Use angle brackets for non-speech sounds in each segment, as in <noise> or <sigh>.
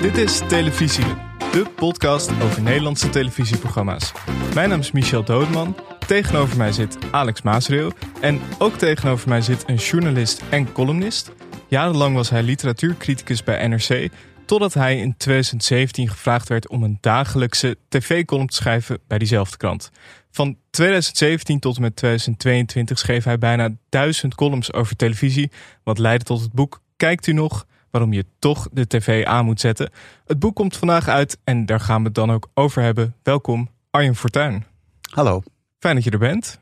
Dit is Televisie, de podcast over Nederlandse televisieprogramma's. Mijn naam is Michel Doodman. Tegenover mij zit Alex Maasreel. En ook tegenover mij zit een journalist en columnist. Jarenlang was hij literatuurcriticus bij NRC. Totdat hij in 2017 gevraagd werd om een dagelijkse tv-column te schrijven bij diezelfde krant. Van 2017 tot en met 2022 schreef hij bijna duizend columns over televisie. Wat leidde tot het boek Kijkt u nog? Waarom je toch de tv aan moet zetten. Het boek komt vandaag uit en daar gaan we het dan ook over hebben. Welkom, Arjen Fortuyn. Hallo. Fijn dat je er bent.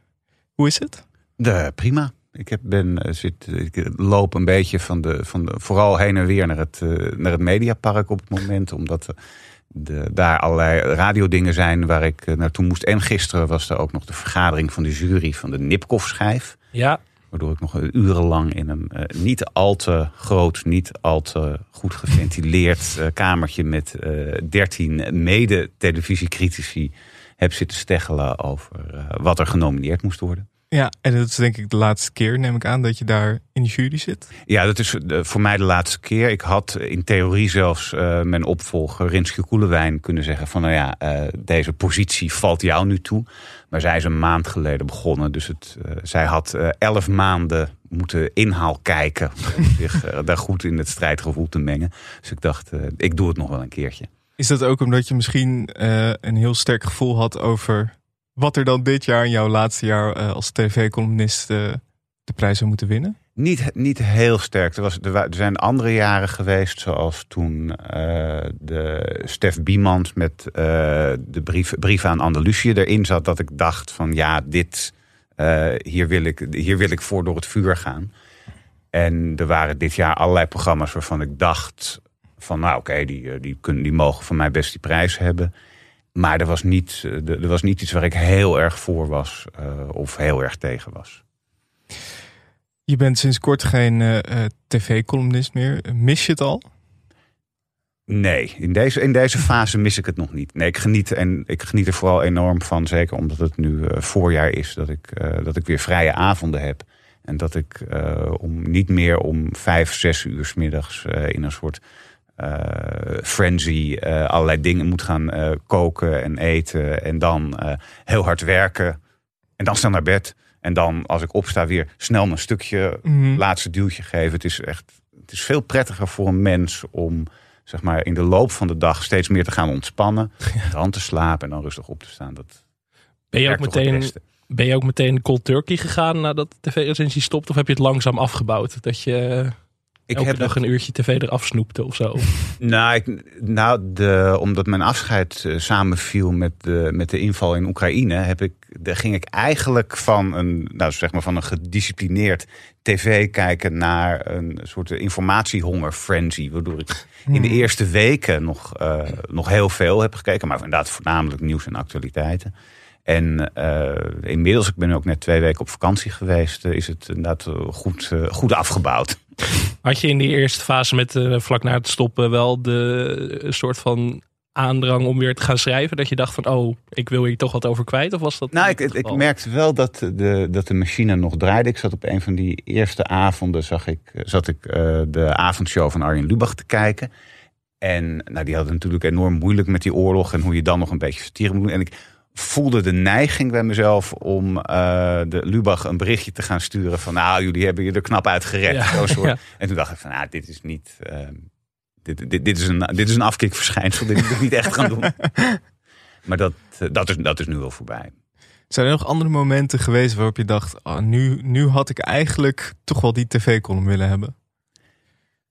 Hoe is het? De, prima. Ik, heb, ben, eh, zit, ik loop een beetje van de, van de, vooral heen en weer naar het, uh, naar het Mediapark op het moment. Omdat de, daar allerlei radiodingen zijn waar ik eh, naartoe moest. En gisteren was er ook nog de vergadering van de jury van de Nipkoff-schijf. Ja. Waardoor ik nog urenlang in een uh, niet al te groot, niet al te goed geventileerd uh, kamertje met dertien mede-televisiecritici heb zitten steggelen over wat er genomineerd moest worden. Ja, en dat is denk ik de laatste keer, neem ik aan, dat je daar in de jury zit. Ja, dat is voor mij de laatste keer. Ik had in theorie zelfs uh, mijn opvolger Rinske Koelewijn kunnen zeggen van... nou ja, uh, deze positie valt jou nu toe. Maar zij is een maand geleden begonnen. Dus het, uh, zij had elf maanden moeten inhaal kijken... <laughs> om zich daar goed in het strijdgevoel te mengen. Dus ik dacht, ik doe het nog wel een keertje. Is dat ook omdat je misschien een heel sterk gevoel had over wat er dan dit jaar in jouw laatste jaar uh, als tv-columnist uh, de prijs zou moeten winnen? Niet, niet heel sterk. Er, was, er, zijn andere jaren geweest, zoals toen uh, de Stef Biemans met de brief, brief aan Andalusië erin zat. Dat ik dacht van ja, dit, hier, wil ik, hier wil ik voor door het vuur gaan. En er waren dit jaar allerlei programma's waarvan ik dacht van nou oké, die, die, kunnen, die mogen van mij best die prijs hebben. Maar er was, niet, er was niet iets waar ik heel erg voor was of heel erg tegen was. Je bent sinds kort geen uh, tv-columnist meer. Mis je het al? Nee, in deze, in deze fase mis ik het nog niet. Nee, ik geniet, en ik geniet er vooral enorm van. Zeker omdat het nu uh, voorjaar is. Dat ik, dat ik weer vrije avonden heb. En dat ik om, niet meer om vijf, zes uur s middags in een soort frenzy, allerlei dingen moet gaan koken en eten. En dan heel hard werken. En dan snel naar bed. En dan als ik opsta weer snel een stukje mm -hmm. laatste duwtje geven. Het is echt het is veel prettiger voor een mens om zeg maar, in de loop van de dag steeds meer te gaan ontspannen. <laughs> Ja. Dan te slapen en dan rustig op te staan. Dat ben je ook meteen... Ben je ook meteen cold turkey gegaan nadat de tv-recensie stopt? Of heb je het langzaam afgebouwd? Dat je ik Elke heb dag een uurtje tv eraf snoepte of zo? <laughs> nou, ik, nou de, omdat mijn afscheid uh, samenviel met de, met de inval in Oekraïne, heb ik, daar ging ik eigenlijk van een, nou, zeg maar van een gedisciplineerd tv kijken naar een soort informatiehonger frenzy. Waardoor ik in de eerste weken nog, uh, nog heel veel heb gekeken, maar inderdaad voornamelijk nieuws en actualiteiten. En uh, inmiddels, ik ben ook net twee weken op vakantie geweest, uh, is het inderdaad goed, uh, goed afgebouwd. Had je in die eerste fase met vlak na het stoppen wel de soort van aandrang om weer te gaan schrijven? Dat je dacht van, oh, ik wil hier toch wat over kwijt? Of was dat nou, ik, ik merkte wel dat de, dat de machine nog draaide. Ik zat op een van die eerste avonden, zag ik, zat ik de avondshow van Arjen Lubach te kijken. En nou, die hadden natuurlijk enorm moeilijk met die oorlog en hoe je dan nog een beetje satire moet doen. En ik voelde de neiging bij mezelf om uh, de Lubach een berichtje te gaan sturen van nou, jullie hebben je er knap uit gered. Ja, soort. <laughs> Ja. En toen dacht ik van nou, dit is niet. Uh, dit, dit, dit, is een, dit is een afkikverschijnsel. dit moet ik niet echt gaan doen. <laughs> Maar dat, dat, is, dat is nu wel voorbij. Zijn er nog andere momenten geweest waarop je dacht: oh, nu, nu had ik eigenlijk toch wel die tv-column willen hebben?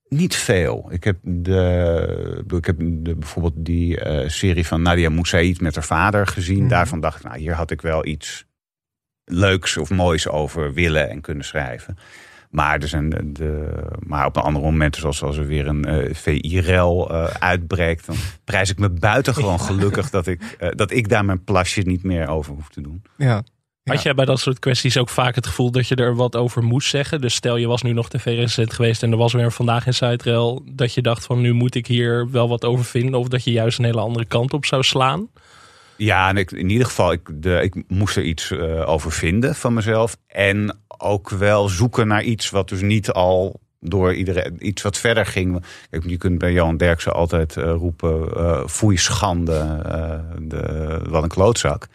Niet veel. Ik heb, de, ik heb de, bijvoorbeeld die uh, serie van Nadia Moussaïd met haar vader gezien. Mm. Daarvan dacht ik, nou, hier had ik wel iets leuks of moois over willen en kunnen schrijven. Maar, er zijn de, maar op een andere momenten, zoals als er weer een uh, VI-rel uh, uitbreekt, dan prijs ik me buitengewoon <laughs> gelukkig dat ik, dat ik daar mijn plasje niet meer over hoef te doen. Ja. Had jij bij dat soort kwesties ook vaak het gevoel dat je er wat over moest zeggen? Dus stel je was nu nog tv-recensent geweest en er was weer vandaag in Zuidrail. Dat je dacht van nu moet ik hier wel wat over vinden. Of dat je juist een hele andere kant op zou slaan? Ja, en ik, in ieder geval, ik, de, ik moest er iets uh, over vinden van mezelf. En ook wel zoeken naar iets wat dus niet al door iedereen iets wat verder ging. Kijk, je kunt bij Johan Derksen altijd uh, roepen: uh, foei schande, de, wat een klootzak.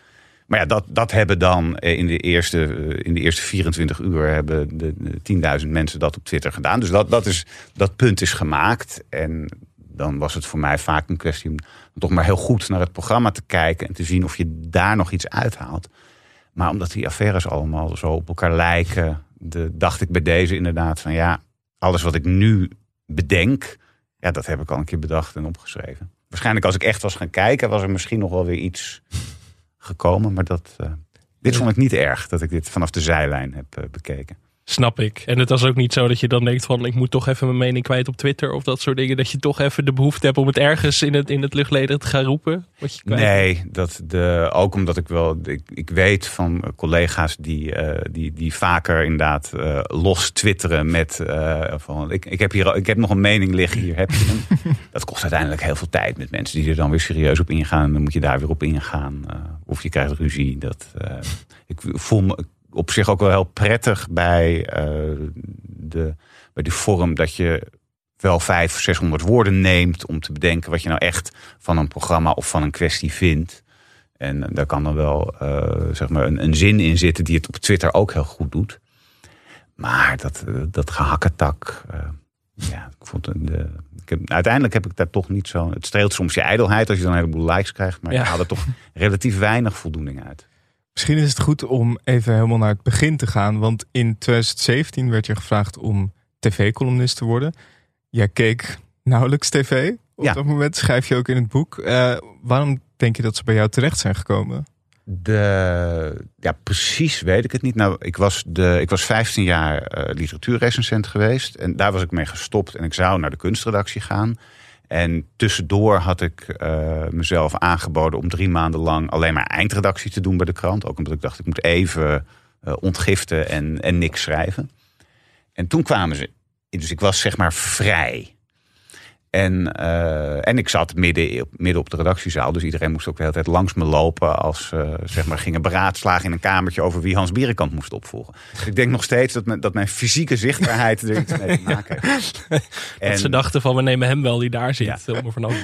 Maar ja, dat, dat hebben dan in de, eerste, in de eerste 24 uur hebben de, de 10.000 mensen dat op Twitter gedaan. Dus dat, dat, is, dat punt is gemaakt. En dan was het voor mij vaak een kwestie om toch maar heel goed naar het programma te kijken en te zien of je daar nog iets uithaalt. Maar omdat die affaires allemaal zo op elkaar lijken, dacht ik bij deze inderdaad van ja, alles wat ik nu bedenk, ja, dat heb ik al een keer bedacht en opgeschreven. Waarschijnlijk als ik echt was gaan kijken, was er misschien nog wel weer iets gekomen. Maar dat, uh, dit vond ik niet erg, dat ik dit vanaf de zijlijn heb uh, bekeken. Snap ik. En het was ook niet zo dat je dan denkt van ik moet toch even mijn mening kwijt op Twitter of dat soort dingen. Dat je toch even de behoefte hebt om het ergens in het, in het luchtleden te gaan roepen. Wat je nee, dat de, ook omdat ik wel, ik, ik weet van collega's die, uh, die, die vaker inderdaad uh, los twitteren met uh, van ik, ik, heb hier, ik heb nog een mening liggen, hier heb je hem. <laughs> dat kost uiteindelijk heel veel tijd met mensen die er dan weer serieus op ingaan. Dan moet je daar weer op ingaan. of je krijgt ruzie. Dat, ik voel me op zich ook wel heel prettig bij, uh, de, bij die vorm dat je wel 500, 600 woorden neemt om te bedenken wat je nou echt van een programma of van een kwestie vindt. En daar kan dan wel uh, zeg maar een, een, zin in zitten die het op Twitter ook heel goed doet. Maar dat, dat gehakketak, ja, ik vond de, ik heb, uiteindelijk heb ik daar toch niet zo. Het streelt soms je ijdelheid als je dan een heleboel likes krijgt, maar ja. je haalt er toch <laughs> relatief weinig voldoening uit. Misschien is het goed om even helemaal naar het begin te gaan. Want in 2017 werd je gevraagd om tv-columnist te worden. Jij keek nauwelijks tv. Op dat moment schrijf je ook in het boek. Uh, waarom denk je dat ze bij jou terecht zijn gekomen? De, ja, precies weet ik het niet. Nou, ik was, de, ik was 15 jaar uh, literatuurrecensent geweest. En daar was ik mee gestopt. En ik zou naar de kunstredactie gaan. En tussendoor had ik uh, mezelf aangeboden om drie maanden lang alleen maar eindredactie te doen bij de krant. Ook omdat ik dacht, ik moet even uh, ontgiften en, en niks schrijven. En toen kwamen ze. Dus ik was zeg maar vrij. En, uh, en ik zat midden, midden op de redactiezaal. Dus iedereen moest ook de hele tijd langs me lopen. Als ze uh, zeg maar, gingen beraadslagen in een kamertje over wie Hans Bierenkamp moest opvolgen. Dus ik denk nog steeds dat, mijn, dat mijn fysieke zichtbaarheid er iets mee te maken heeft. <laughs> en, ze dachten van we nemen hem wel die daar zit. Ja,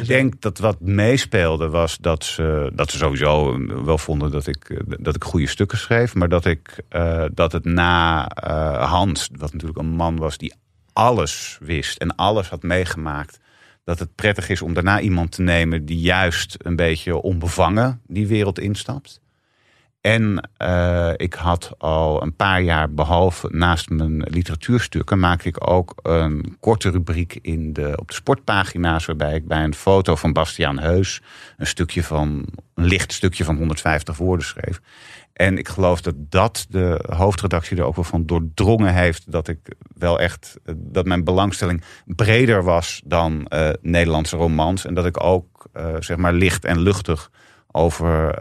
ik denk dat wat meespeelde was dat ze, dat ze sowieso wel vonden dat ik, dat ik goede stukken schreef. Maar dat, ik, uh, dat het na Hans, wat natuurlijk een man was die alles wist en alles had meegemaakt dat het prettig is om daarna iemand te nemen die juist een beetje onbevangen die wereld instapt. En uh, ik had al een paar jaar, behalve naast mijn literatuurstukken, maak ik ook een korte rubriek in de, op de sportpagina's. Waarbij ik bij een foto van Bastiaan Heus een stukje van een licht stukje van 150 woorden schreef. En ik geloof dat dat de hoofdredactie er ook wel van doordrongen heeft. Dat ik wel echt, dat mijn belangstelling breder was dan uh, Nederlandse romans. En dat ik ook, uh, zeg maar, licht en luchtig over,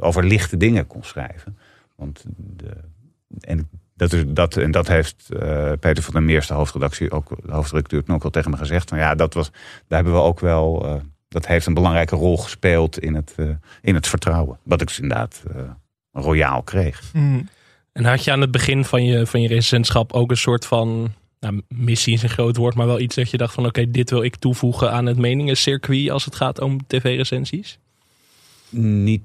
over lichte dingen kon schrijven. Want de, en dat, is, dat, en dat heeft Peter van der Meers, de hoofdredactie, ook de hoofdredacteur, ook wel tegen me gezegd. Van ja, dat was, daar hebben we ook wel, dat heeft een belangrijke rol gespeeld in het, in het vertrouwen. Wat ik dus inderdaad royaal kreeg. Mm. En had je aan het begin van je, van je recenschap ook een soort van nou, missie is een groot woord, maar wel iets dat je dacht van oké, dit wil ik toevoegen aan het meningencircuit als het gaat om tv-recensies? Niet,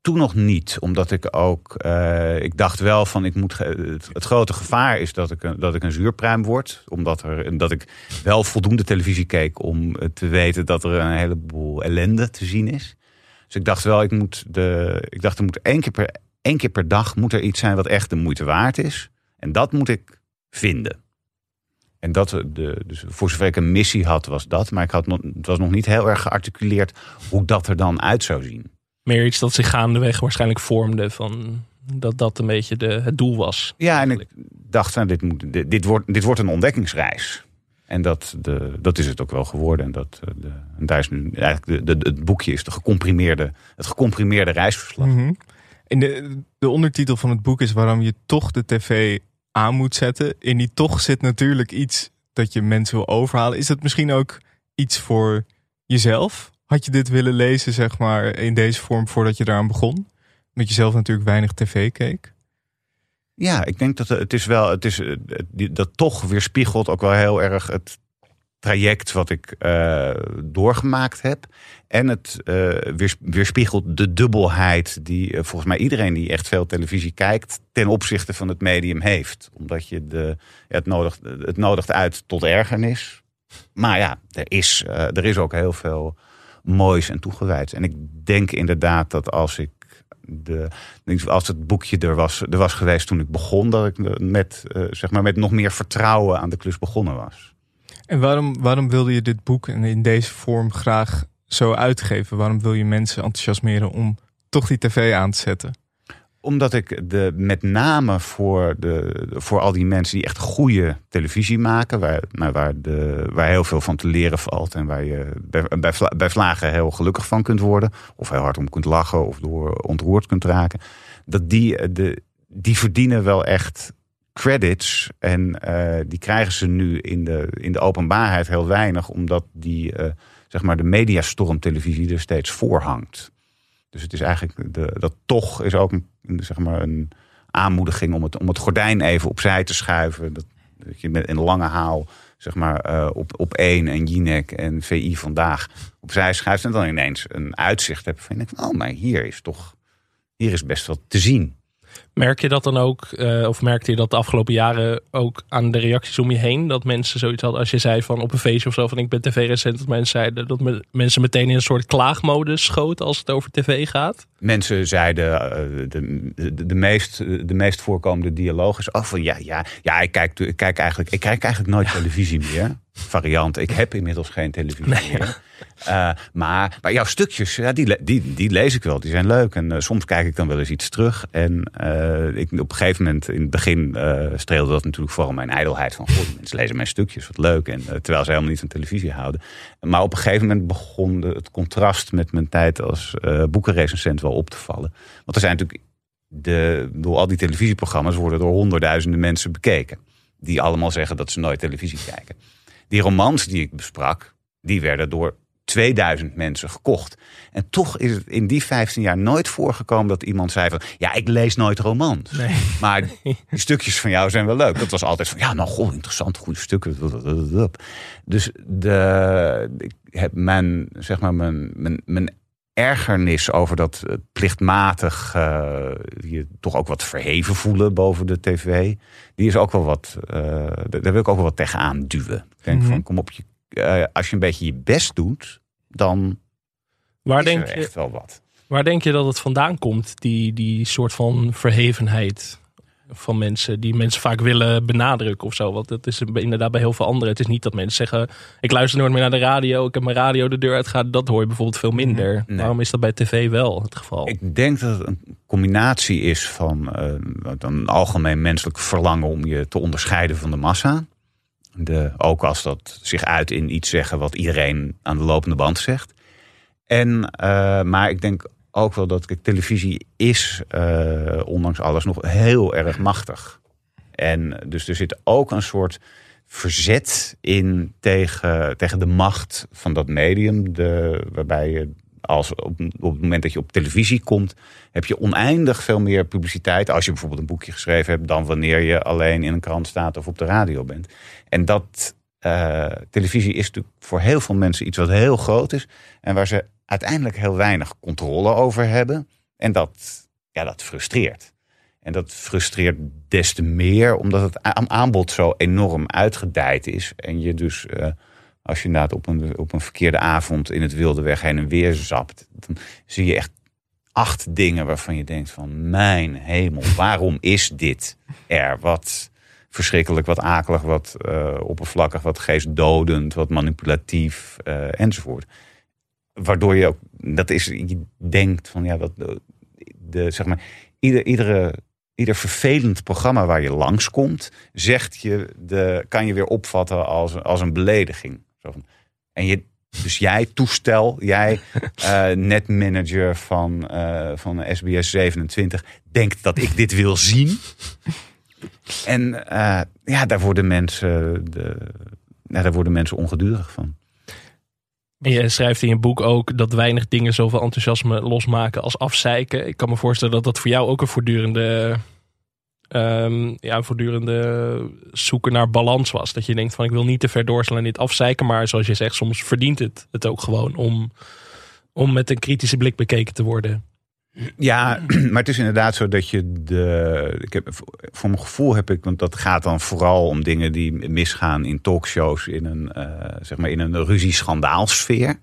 toen nog niet, omdat ik ook, uh, ik dacht wel van ik moet, het, het, grote gevaar is dat ik, dat ik een zuurpruim word, omdat er, dat ik wel voldoende televisie keek om te weten dat er een heleboel ellende te zien is. Dus ik dacht wel, ik moet de, ik dacht er moet één keer per, één keer per dag moet er iets zijn wat echt de moeite waard is. En dat moet ik vinden. En dat, de, dus voor zover ik een missie had, was dat. Maar ik had nog, het was nog niet heel erg gearticuleerd hoe dat er dan uit zou zien. Meer iets dat zich gaandeweg waarschijnlijk vormde van dat dat een beetje de, het doel was. Ja, en ik dacht, nou, dit, moet, dit, dit, wordt, dit wordt een ontdekkingsreis. En dat, de, dat is het ook wel geworden. En, dat, eh, de, en daar is nu eigenlijk het boekje is de gecomprimeerde, het gecomprimeerde reisverslag. Mm En de, de ondertitel van het boek is waarom je toch de tv aan moet zetten. In die toch zit natuurlijk iets dat je mensen wil overhalen. Is dat misschien ook iets voor jezelf? Had je dit willen lezen, zeg maar, in deze vorm voordat je daaraan begon? Omdat je zelf natuurlijk weinig tv keek? Ja, ik denk dat het is wel, het is, dat toch weerspiegelt ook wel heel erg het traject wat ik uh, doorgemaakt heb. En het uh, weerspiegelt de dubbelheid die volgens mij iedereen die echt veel televisie kijkt, ten opzichte van het medium heeft. Omdat je de, het, nodigt, het nodigt uit tot ergernis. Maar ja, er is, er is ook heel veel moois en toegewijd. En ik denk inderdaad dat als ik de, als het boekje er was, er was geweest toen ik begon, dat ik met, zeg maar met nog meer vertrouwen aan de klus begonnen was. En waarom, waarom wilde je dit boek in deze vorm graag zo uitgeven? Waarom wil je mensen enthousiasmeren om toch die tv aan te zetten? Omdat ik de, met name voor, de, voor al die mensen die echt goede televisie maken, waar, nou, waar, de, waar heel veel van te leren valt en waar je bij, bij, bij vlagen heel gelukkig van kunt worden, of heel hard om kunt lachen of door ontroerd kunt raken, dat die, de, die verdienen wel echt credits. En uh, die krijgen ze nu in de, in de openbaarheid heel weinig, omdat die, uh, zeg maar de mediastorm televisie er steeds voor hangt. Dus het is eigenlijk, de, dat toch is ook een, zeg maar een aanmoediging om het, om het gordijn even opzij te schuiven. Dat, je met een lange haal zeg maar, uh, op, op één en Jinek en VI vandaag opzij schuift. En dan ineens een uitzicht hebt van, oh, maar hier is toch, hier is best wat te zien. Merk je dat dan ook, uh, of merkte je dat de afgelopen jaren ook aan de reacties om je heen? Dat mensen zoiets hadden, als je zei van op een feestje of zo, van ik ben tv-recent, dat mensen zeiden dat me, mensen meteen in een soort klaagmodus schoten als het over tv gaat? Mensen zeiden, uh, de, de, de, meest, de meest voorkomende dialoog is, oh van ja, ja, ja ik, kijk, ik, kijk eigenlijk, ik kijk eigenlijk nooit televisie meer. Variant, ik heb inmiddels geen televisie nee, meer. Uh, maar, maar jouw stukjes, ja, die, die, die lees ik wel. Die zijn leuk. En soms kijk ik dan wel eens iets terug. En ik, op een gegeven moment, in het begin streelde dat natuurlijk vooral mijn ijdelheid. Van, goh, mensen lezen mijn stukjes, wat leuk. En, terwijl ze helemaal niet van televisie houden. Maar op een gegeven moment begon de, het contrast met mijn tijd als boekenrecensent wel op te vallen. Want er zijn natuurlijk, de, door al die televisieprogramma's worden door honderdduizenden mensen bekeken. Die allemaal zeggen dat ze nooit televisie kijken. Die romans die ik besprak, die werden door 2000 mensen gekocht. En toch is het in die 15 jaar nooit voorgekomen dat iemand zei van... ja, ik lees nooit romans. Nee. Maar <laughs> die stukjes van jou zijn wel leuk. Dat was altijd van, ja, nou, goh, interessant, goede stukken. Dus de, ik heb mijn, zeg maar, mijn, mijn, mijn ergernis over dat plichtmatig uh, je toch ook wat verheven voelen boven de tv. Die is ook wel wat, uh, daar wil ik ook wel wat tegenaan duwen. Ik denk van, mhm. kom op, je uh, als je een beetje je best doet, dan waar is denk er echt je, wel wat. Waar denk je dat het vandaan komt, die, die soort van verhevenheid van mensen, die mensen vaak willen benadrukken of zo? Want dat is inderdaad bij heel veel anderen. Het is niet dat mensen zeggen, ik luister nooit meer naar de radio, ik heb mijn radio de deur uitgaan. Dat hoor je bijvoorbeeld veel minder. Waarom is dat bij tv wel het geval? Ik denk dat het een combinatie is van uh, een algemeen menselijk verlangen om je te onderscheiden van de massa. De, ook als dat zich uit in iets zeggen wat iedereen aan de lopende band zegt. En, uh, maar ik denk ook wel dat televisie is, uh, ondanks alles, nog heel erg machtig. En dus er zit ook een soort verzet in tegen, tegen de macht van dat medium. De, waarbij je als op, het moment dat je op televisie komt, heb je oneindig veel meer publiciteit. Als je bijvoorbeeld een boekje geschreven hebt, dan wanneer je alleen in een krant staat of op de radio bent. En dat uh, televisie is natuurlijk voor heel veel mensen iets wat heel groot is. En waar ze uiteindelijk heel weinig controle over hebben. En dat, ja, dat frustreert. En dat frustreert des te meer omdat het aanbod zo enorm uitgedijd is. En je dus, uh, als je inderdaad op een, op een verkeerde avond in het wilde weg heen en weer zapt, dan zie je echt acht dingen waarvan je denkt van mijn hemel, waarom is dit er? Wat verschrikkelijk, wat akelig, wat uh, oppervlakkig, wat geestdodend, wat manipulatief uh, enzovoort. Waardoor je ook, dat is, je denkt van ja, dat, de, zeg maar, ieder, iedere, ieder vervelend programma waar je langskomt, zegt je, de, kan je weer opvatten als, als een belediging. Zo van, en je, dus jij toestel, jij uh, <laughs> netmanager van, uh, van SBS 27, denkt dat ik dit wil zien. En uh, ja, daar worden mensen, de, ja, daar worden mensen ongedurig van. Je schrijft in je boek ook dat weinig dingen zoveel enthousiasme losmaken als afzeiken. Ik kan me voorstellen dat dat voor jou ook een voortdurende ehm, ja, voortdurende zoeken naar balans was. Dat je denkt van ik wil niet te ver doorslaan en dit afzeiken. Maar zoals je zegt, soms verdient het het ook gewoon om, om met een kritische blik bekeken te worden. Ja, <clears throat> maar het is inderdaad zo dat je de. Ik heb, voor mijn gevoel heb ik, want dat gaat dan vooral om dingen die misgaan in talkshows in een, uh, zeg maar in een ruzie-schandaalsfeer.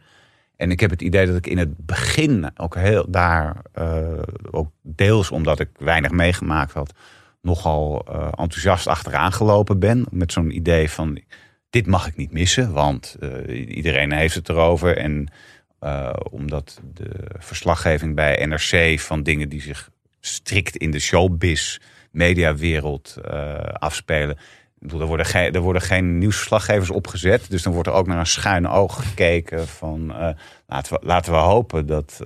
En ik heb het idee dat ik in het begin ook heel daar, uh, ook deels omdat ik weinig meegemaakt had, nogal uh, enthousiast achteraan gelopen ben. Met zo'n idee van: dit mag ik niet missen, want iedereen heeft het erover. En uh, omdat de verslaggeving bij NRC van dingen die zich strikt in de showbiz mediawereld afspelen. Er worden, geen, er worden geen nieuwsverslaggevers opgezet. Dus dan wordt er ook naar een schuin oog gekeken van uh, laten, we, laten we hopen dat,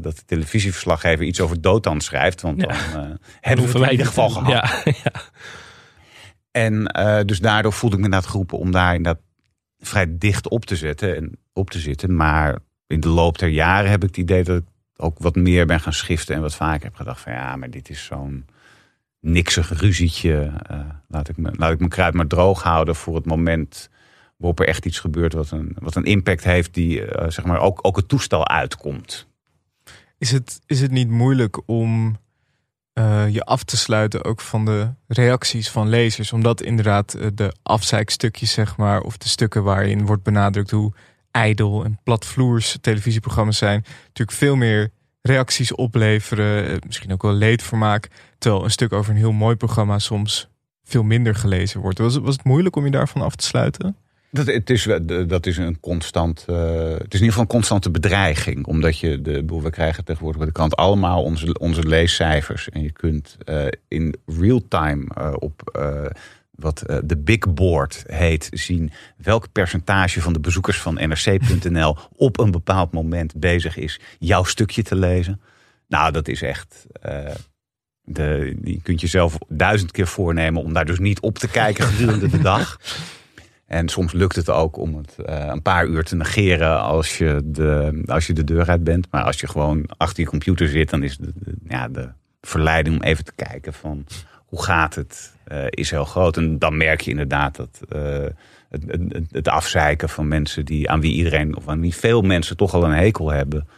dat de televisieverslaggever iets over Dotan schrijft. Want dan <laughs> hebben we het in ieder geval gehad. Ja, <laughs> ja. En dus daardoor voelde ik me inderdaad geroepen om daar inderdaad vrij dicht op te zetten en op te zitten. Maar in de loop der jaren heb ik het idee dat ik ook wat meer ben gaan schiften. En wat vaker heb gedacht van ja, maar dit is zo'n niksig ruzietje. Uh, laat, ik me, laat ik mijn kruid maar droog houden voor het moment waarop er echt iets gebeurt wat een, wat een impact heeft die uh, zeg maar ook, ook het toestel uitkomt. Is het, is het niet moeilijk om uh, je af te sluiten ook van de reacties van lezers? Omdat inderdaad de afzeikstukjes zeg maar of de stukken waarin wordt benadrukt hoe ijdel en platvloers televisieprogramma's zijn, natuurlijk veel meer reacties opleveren, eh, misschien ook wel leedvermaak, terwijl een stuk over een heel mooi programma soms veel minder gelezen wordt. Was was het moeilijk om je daarvan af te sluiten? Dat, het is, dat is een constant. Uh, het is in ieder geval een constante bedreiging. Omdat je de. We krijgen tegenwoordig bij de krant allemaal onze, onze leescijfers. En je kunt uh, in real time op wat uh, de Big Board heet, zien welk percentage van de bezoekers van nrc.nl <laughs> op een bepaald moment bezig is jouw stukje te lezen. Nou, dat is echt. Uh, de, je kunt jezelf duizend keer voornemen om daar dus niet op te kijken gedurende de dag. <laughs> En soms lukt het ook om het uh, een paar uur te negeren als je, de, als je de deur uit bent. Maar als je gewoon achter je computer zit, dan is de, de ja, de verleiding om even te kijken van hoe gaat het, uh, is heel groot. En dan merk je inderdaad dat uh, het, het, het, afzeiken van mensen die, aan wie iedereen of aan wie veel mensen toch al een hekel hebben,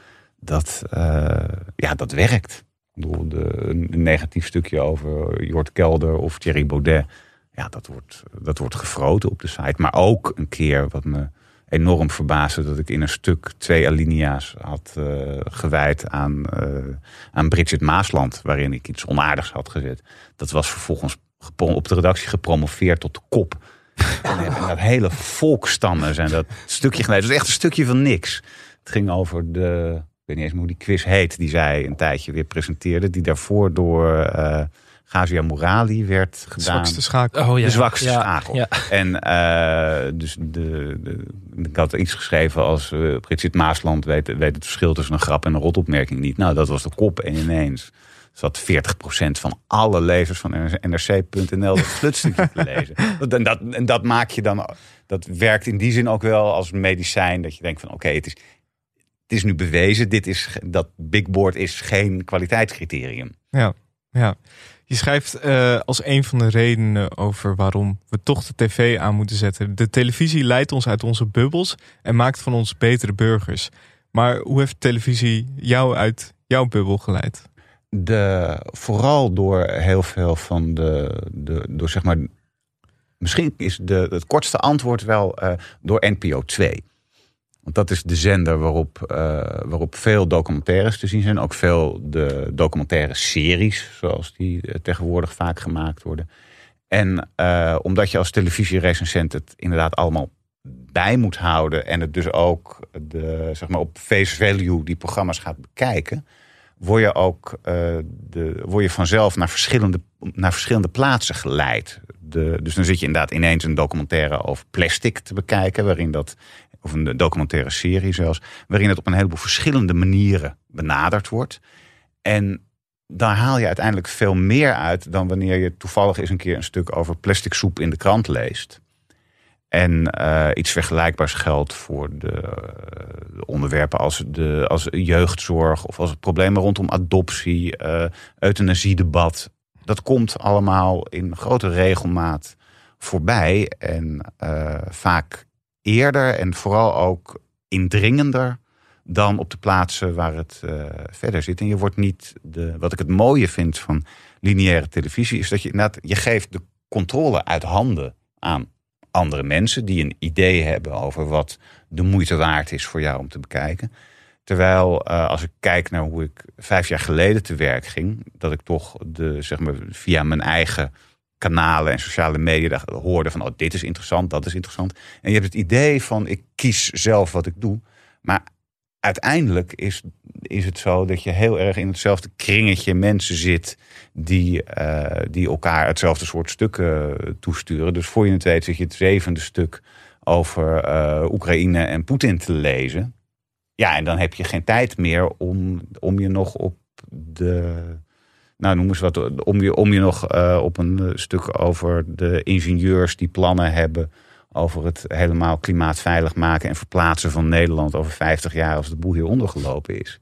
dat, uh, ja, dat werkt. Ik de, een negatief stukje over Jort Kelder of Thierry Baudet, ja, dat wordt, dat wordt gefroten op de site. Maar ook een keer wat me enorm verbaasde dat ik in een stuk twee alinea's had gewijd aan, aan Bridget Maasland, waarin ik iets onaardigs had gezet. Dat was vervolgens op de redactie gepromoveerd tot de kop. en dat hele volkstammen zijn dat stukje gelezen. Dat is echt een stukje van niks. Het ging over de, ik weet niet eens hoe die quiz heet, die zij een tijdje weer presenteerde. Die daarvoor door uh, Gazia Morali werd gedaan. De zwakste schakel. Oh, ja. De zwakste ja, schakel. Ja. En uh, dus de, de, ik had iets geschreven als uh, Bridget Maasland weet, weet het verschil tussen een grap en een rotopmerking niet. Nou, dat was de kop en ineens zat 40% van alle lezers van nrc.nl dat flutstukje <laughs> te lezen. En dat, en dat maak je dan, dat werkt in die zin ook wel als medicijn. Dat je denkt van oké, okay, het, is, het is nu bewezen, dit is, dat big board is geen kwaliteitscriterium. Ja, ja. Je schrijft uh, als een van de redenen over waarom we toch de tv aan moeten zetten. De televisie leidt ons uit onze bubbels en maakt van ons betere burgers. Maar hoe heeft televisie jou uit jouw bubbel geleid? De, vooral door heel veel van de, de door zeg maar, misschien is de, het kortste antwoord wel uh, door NPO 2. Want dat is de zender waarop, uh, waarop veel documentaires te zien zijn. Ook veel de documentaire series, zoals die uh, tegenwoordig vaak gemaakt worden. En omdat je als televisierecensent het inderdaad allemaal bij moet houden. En het dus ook de, zeg maar op face value die programma's gaat bekijken. Word je ook de, word je vanzelf naar verschillende, naar verschillende plaatsen geleid. De, dus dan zit je inderdaad ineens een documentaire over plastic te bekijken. Waarin dat of een documentaire serie zelfs, waarin het op een heleboel verschillende manieren benaderd wordt. En daar haal je uiteindelijk veel meer uit dan wanneer je toevallig eens een keer een stuk over plastic soep in de krant leest. En uh, iets vergelijkbaars geldt voor de, de, onderwerpen als, de, als jeugdzorg of als problemen rondom adoptie, uh, euthanasiedebat. dat komt allemaal in grote regelmaat voorbij. En uh, vaak eerder en vooral ook indringender dan op de plaatsen waar het verder zit. En je wordt niet de. Wat ik het mooie vind van lineaire televisie, is dat je inderdaad, je geeft de controle uit handen aan andere mensen die een idee hebben over wat de moeite waard is voor jou om te bekijken. Terwijl uh, als ik kijk naar hoe ik vijf jaar geleden te werk ging, dat ik toch de, zeg maar, via mijn eigen kanalen en sociale media hoorde van oh, dit is interessant, dat is interessant. En je hebt het idee van ik kies zelf wat ik doe. Maar uiteindelijk is, is het zo dat je heel erg in hetzelfde kringetje mensen zit die, uh, die elkaar hetzelfde soort stukken toesturen. Dus voor je het weet zit je het zevende stuk over uh, Oekraïne en Poetin te lezen. Ja, en dan heb je geen tijd meer om, om je nog op de. Nou, noem eens wat. Om je, om je nog op een stuk over de ingenieurs die plannen hebben over het helemaal klimaatveilig maken en verplaatsen van Nederland over 50 jaar als de boel hier ondergelopen is.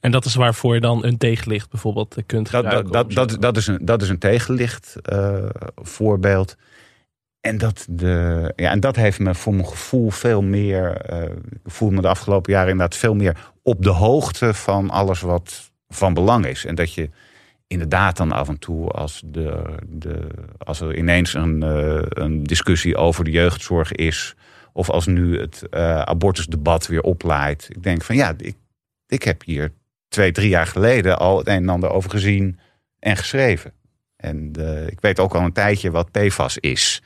En dat is waarvoor je dan een tegenlicht bijvoorbeeld kunt gebruiken? Dat, dat, dat, dat, is, een, dat is een tegenlicht uh, voorbeeld. En dat, de, ja, en dat heeft me voor mijn gevoel veel meer. Uh, ik voel me de afgelopen jaren inderdaad veel meer op de hoogte van alles wat van belang is. En dat je inderdaad dan af en toe als, de, de, als er ineens een, uh, een discussie over de jeugdzorg is. Of als nu het uh, abortusdebat weer oplaait. Ik denk van ja, ik, ik heb hier twee, drie jaar geleden al het een en ander over gezien en geschreven. En uh, ik weet ook al een tijdje wat PFAS is.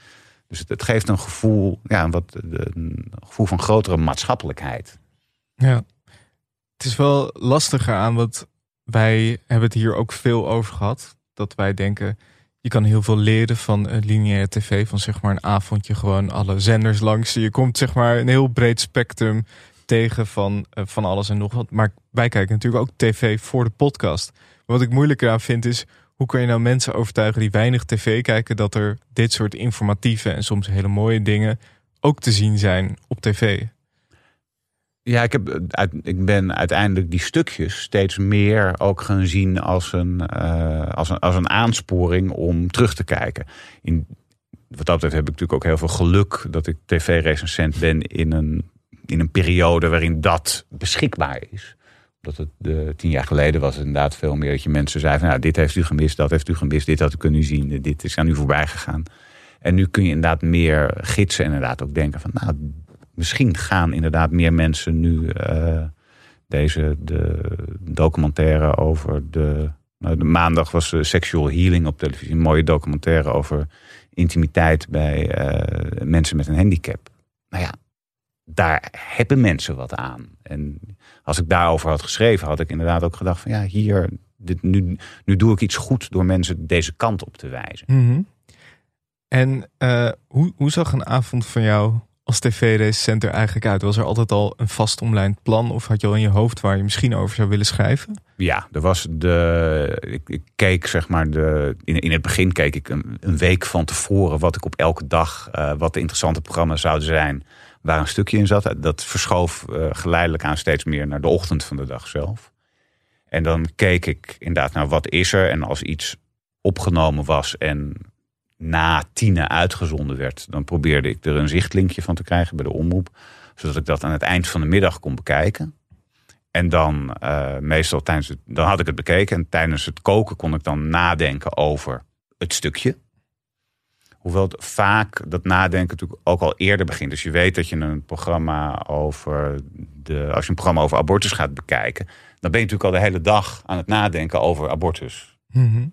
Dus het, het geeft een gevoel, ja, een, wat, een gevoel van grotere maatschappelijkheid. Ja, het is wel lastiger aan wat wij hebben het hier ook veel over gehad. Dat wij denken, je kan heel veel leren van een lineaire tv. Van zeg maar een avondje gewoon alle zenders langs. Je komt zeg maar een heel breed spectrum tegen van, uh, van alles en nog wat. Maar wij kijken natuurlijk ook tv voor de podcast. Wat ik moeilijker aan vind is... hoe kun je nou mensen overtuigen die weinig tv kijken... dat er dit soort informatieve en soms hele mooie dingen... ook te zien zijn op tv? Ja, ik, heb, ik ben uiteindelijk die stukjes steeds meer ook gaan zien als een, uh, als een, als een aansporing om terug te kijken. In, wat dat betreft heb ik natuurlijk ook heel veel geluk dat ik tv-recensent ben in een, in een periode waarin dat beschikbaar is. Dat het de, tien jaar geleden was het inderdaad veel meer dat je mensen zeiden van nou, dit heeft u gemist, dat heeft u gemist, dit had u kunnen zien, dit is aan u voorbij gegaan. En nu kun je inderdaad meer gidsen en inderdaad ook denken van nou, misschien gaan inderdaad meer mensen nu uh, deze de documentaire over de. Nou, de maandag was uh, Sexual Healing op televisie. Een mooie documentaire over intimiteit bij uh, mensen met een handicap. Nou ja, daar hebben mensen wat aan. En als ik daarover had geschreven, had ik inderdaad ook gedacht van ja, hier, dit, nu, nu doe ik iets goed door mensen deze kant op te wijzen. -hmm. En hoe, hoe zag een avond van jou als tv-recensent er eigenlijk uit? Was er altijd al een vast omlijnd plan? Of had je al in je hoofd waar je misschien over zou willen schrijven? Ja, er was de. Ik, keek zeg maar. De, in, in het begin keek ik een, week van tevoren wat ik op elke dag. Uh, wat de interessante programma's zouden zijn. Waar een stukje in zat. Dat verschoof uh, geleidelijk aan steeds meer naar de ochtend van de dag zelf. En dan keek ik inderdaad naar wat is er. En als iets opgenomen was en na tienen uitgezonden werd, dan probeerde ik er een zichtlinkje van te krijgen bij de omroep. Zodat ik dat aan het eind van de middag kon bekijken. En dan uh, meestal tijdens het, dan had ik het bekeken. En tijdens het koken kon ik dan nadenken over het stukje. Hoewel vaak dat nadenken natuurlijk ook al eerder begint. Dus je weet dat je een programma over de. Als je een programma over abortus gaat bekijken. Dan ben je natuurlijk al de hele dag aan het nadenken over abortus. Mm.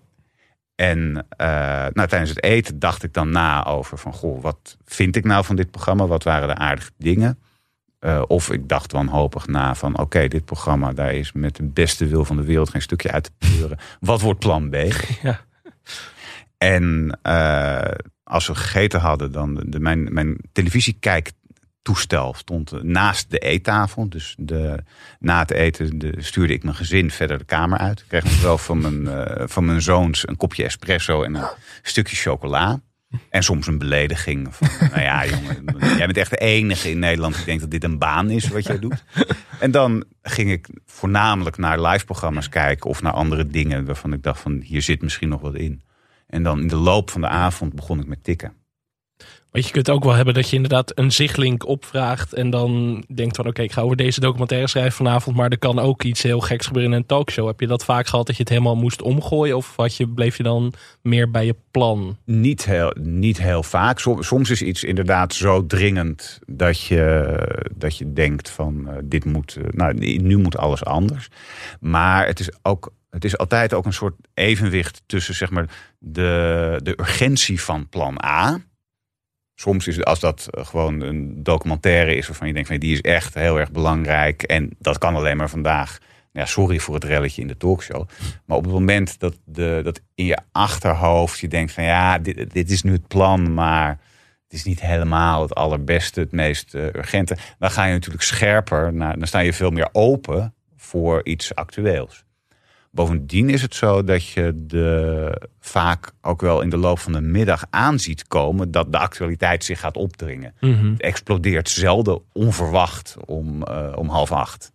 En uh, nou, tijdens het eten dacht ik dan na over van... goh, wat vind ik nou van dit programma? Wat waren de aardige dingen? Uh, of ik dacht wanhopig na van... oké, okay, dit programma, daar is met de beste wil van de wereld... geen stukje uit te pleuren. <laughs> Wat wordt plan B? Ja. En uh, als we gegeten hadden, dan... De, mijn, mijn televisiekijk toestel stond naast de eettafel. Dus de, na het eten de, stuurde ik mijn gezin verder de kamer uit. Ik kreeg nog wel van mijn, uh, van mijn zoons een kopje espresso en een stukje chocola. En soms een belediging van, <laughs> nou ja jongen, jij bent echt de enige in Nederland die denkt dat dit een baan is wat jij doet. En dan ging ik voornamelijk naar live programma's kijken of naar andere dingen waarvan ik dacht van hier zit misschien nog wat in. En dan in de loop van de avond begon ik met tikken. Want je kunt ook wel hebben dat je inderdaad een zichtlink opvraagt. En dan denkt van oké, ik ga over deze documentaire schrijven vanavond. Maar er kan ook iets heel geks gebeuren in een talkshow. Heb je dat vaak gehad dat je het helemaal moest omgooien? Of wat je, bleef je dan meer bij je plan? Niet heel, niet heel vaak. Soms is iets inderdaad zo dringend dat je, dat je denkt van uh, dit moet, uh, nou, nu moet alles anders. Maar het is ook het is altijd ook een soort evenwicht tussen zeg maar, de, de urgentie van plan A. Soms is het als dat eh, gewoon een documentaire is waarvan je denkt van die is echt heel erg belangrijk en dat kan alleen maar vandaag. Ja, sorry voor het relletje in de talkshow. Maar op het moment dat, de, dat in je achterhoofd je denkt van ja, dit, dit is nu het plan, maar het is niet helemaal het allerbeste, het meest uh, urgente. Dan ga je natuurlijk scherper, naar, dan sta je veel meer open voor iets actueels. Bovendien is het zo dat je de, vaak ook wel in de loop van de middag aanziet komen dat de actualiteit zich gaat opdringen. Mhm. Het explodeert zelden onverwacht om, uh, om half acht.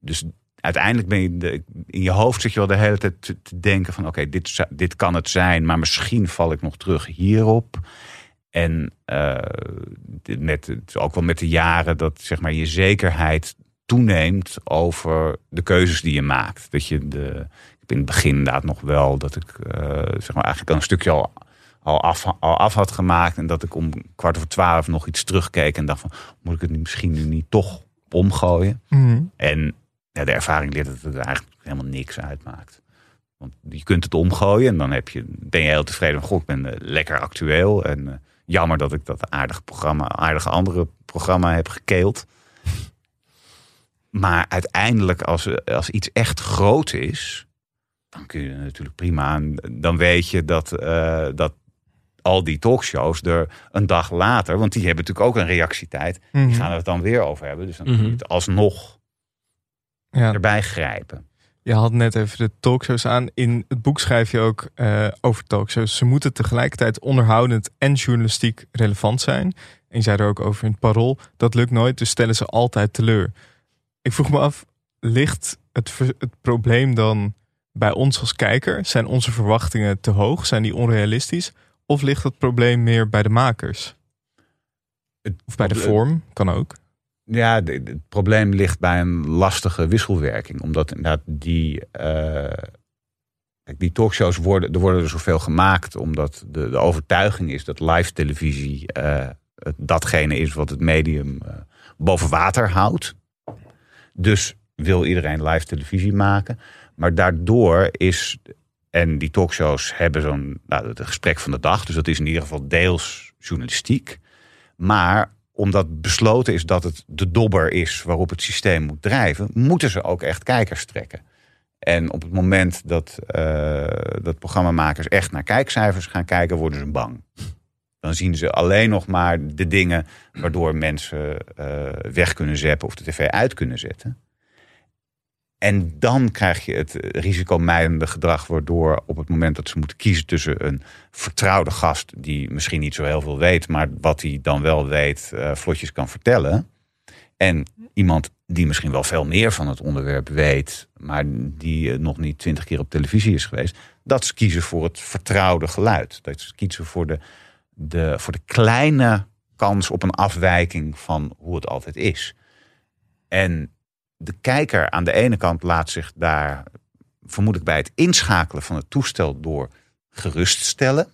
Dus uiteindelijk ben je de, in je hoofd zit je wel de hele tijd te, te denken van oké, dit, dit kan het zijn, maar misschien val ik nog terug hierop. En uh, met, ook wel met de jaren dat zeg maar, je zekerheid toeneemt over de keuzes die je maakt. Dat je de, ik in het begin inderdaad nog wel dat ik uh, zeg maar eigenlijk een stukje al, al, af, al af had gemaakt. En dat ik om kwart over twaalf nog iets terugkeek en dacht van moet ik het nu misschien nu niet toch omgooien? Mm. En ja, de ervaring leert dat het eigenlijk helemaal niks uitmaakt. Want je kunt het omgooien en dan heb je, ben je heel tevreden van, god, ik ben uh, lekker actueel. En uh, jammer dat ik dat aardige programma, aardige andere programma heb gekeeld. Maar uiteindelijk, als, als iets echt groot is, dan kun je natuurlijk prima aan. Dan weet je dat, uh, dat al die talkshows er een dag later, want die hebben natuurlijk ook een reactietijd, Mhm. die gaan er het dan weer over hebben. Dus dan Mhm. kun je het alsnog Ja. erbij grijpen. Je had net even de talkshows aan. In het boek schrijf je ook eh, over talkshows. Ze moeten tegelijkertijd onderhoudend en journalistiek relevant zijn. En je zei er ook over in het parool. Dat lukt nooit, dus stellen ze altijd teleur. Ik vroeg me af, ligt het, het probleem dan bij ons als kijker? Zijn onze verwachtingen te hoog? Zijn die onrealistisch? Of ligt het probleem meer bij de makers? Het- Of bij de vorm? Kan ook. Ja, het probleem ligt bij een lastige wisselwerking. Omdat inderdaad die, eh, die talkshows worden, er worden er zoveel gemaakt. Omdat de, de overtuiging is dat live televisie eh, datgene is wat het medium eh, boven water houdt. Dus wil iedereen live televisie maken. Maar daardoor is, en die talkshows hebben zo'n, nou, het gesprek van de dag. Dus dat is in ieder geval deels journalistiek. Maar omdat besloten is dat het de dobber is waarop het systeem moet drijven, moeten ze ook echt kijkers trekken. En op het moment dat, eh, dat programmamakers echt naar kijkcijfers gaan kijken, worden ze bang. Dan zien ze alleen nog maar de dingen waardoor mensen eh, weg kunnen zeppen of de tv uit kunnen zetten. En dan krijg je het risicomijdende gedrag, waardoor op het moment dat ze moeten kiezen tussen een vertrouwde gast die misschien niet zo heel veel weet, maar wat hij dan wel weet, eh, vlotjes kan vertellen. En iemand die misschien wel veel meer van het onderwerp weet, maar die eh, nog niet twintig keer op televisie is geweest, dat ze kiezen voor het vertrouwde geluid. Dat ze kiezen voor de, de, voor de kleine kans op een afwijking van hoe het altijd is. En de kijker aan de ene kant laat zich daar vermoedelijk bij het inschakelen van het toestel door geruststellen.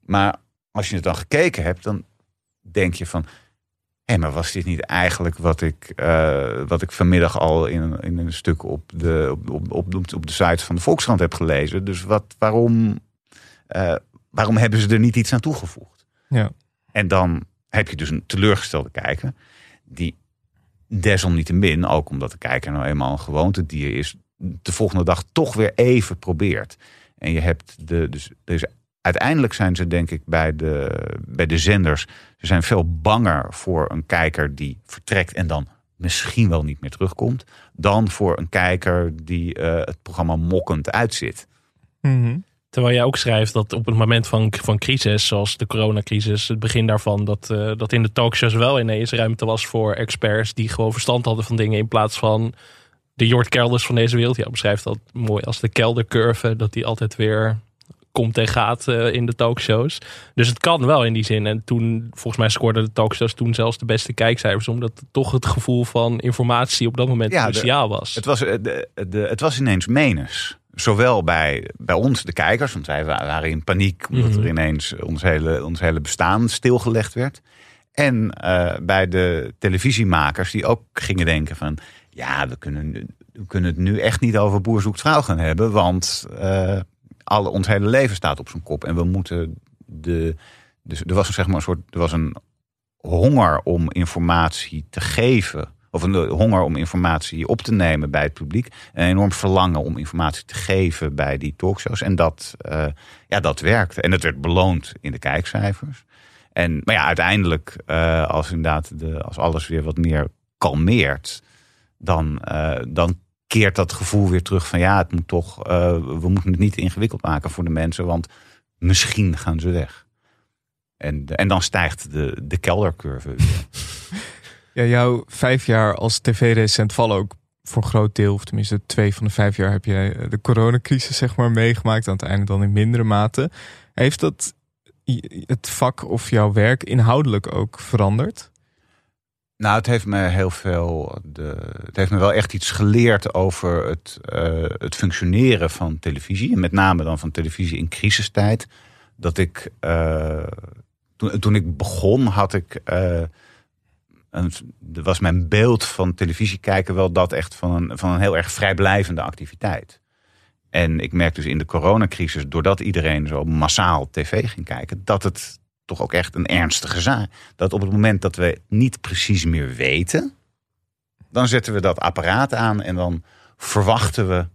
Maar als je het dan gekeken hebt, dan denk je van. Hé, maar was dit niet eigenlijk wat ik, eh, wat ik vanmiddag al in, een- in een stuk op de, op, op, op, op de site van de Volkskrant heb gelezen? Dus wat, waarom, eh, waarom hebben ze er niet iets aan toegevoegd? Ja. En dan heb je dus een teleurgestelde kijker, die desalniettemin, ook omdat de kijker nou eenmaal een gewoontedier is, de volgende dag toch weer even probeert. En je hebt de, dus, dus uiteindelijk zijn ze denk ik bij de, bij de zenders, ze zijn veel banger voor een kijker die vertrekt en dan misschien wel niet meer terugkomt, dan voor een kijker die eh, het programma mokkend uitzit. Mhm. Terwijl jij ook schrijft dat op het moment van, van crisis, zoals de coronacrisis, het begin daarvan, dat, uh, dat in de talkshows wel ineens ruimte was voor experts die gewoon verstand hadden van dingen in plaats van de Jort Kelders van deze wereld. Ja, beschrijft dat mooi als de keldercurve, dat die altijd weer komt en gaat uh, in de talkshows. Dus het kan wel in die zin. En toen, volgens mij scoorden de talkshows toen zelfs de beste kijkcijfers, omdat toch het gevoel van informatie op dat moment ja, cruciaal was. Het was, de, de, het was ineens menens. Zowel bij, bij ons, de kijkers, want wij waren in paniek omdat mhm. er ineens ons hele, ons hele bestaan stilgelegd werd. En uh, bij de televisiemakers die ook gingen denken van ja, we kunnen, we kunnen het nu echt niet over boer zoekt vrouw gaan hebben, want uh, alle, ons hele leven staat op zijn kop en we moeten de. Dus er was zeg maar een soort, er was een honger om informatie te geven of een honger om informatie op te nemen bij het publiek. Een enorm verlangen om informatie te geven bij die talkshows. En dat, uh, ja, dat werkte. En dat werd beloond in de kijkcijfers. En, maar ja, uiteindelijk, uh, als inderdaad de, als alles weer wat meer kalmeert, dan, uh, dan keert dat gevoel weer terug van ja, het moet toch, we moeten het niet ingewikkeld maken voor de mensen, want misschien gaan ze weg. En, en dan stijgt de, de keldercurve weer. <laughs> Ja, jouw vijf jaar als tv-recent vallen ook voor groot deel, of tenminste twee van de vijf jaar, heb jij eh, de coronacrisis zeg maar meegemaakt. Aan het einde dan in mindere mate. Heeft dat het vak of jouw werk inhoudelijk ook veranderd? Nou, het heeft me heel veel. De, het heeft me wel echt iets geleerd over het, uh, het functioneren van televisie. En met name dan van televisie in crisistijd. Dat ik. Uh, toen, ik begon, had ik. Was mijn beeld van televisie kijken wel dat echt van een, van een heel erg vrijblijvende activiteit. En ik merk dus in de coronacrisis, doordat iedereen zo massaal tv ging kijken, dat het toch ook echt een ernstige zaak. Dat op het moment dat we niet precies meer weten, dan zetten we dat apparaat aan en dan verwachten we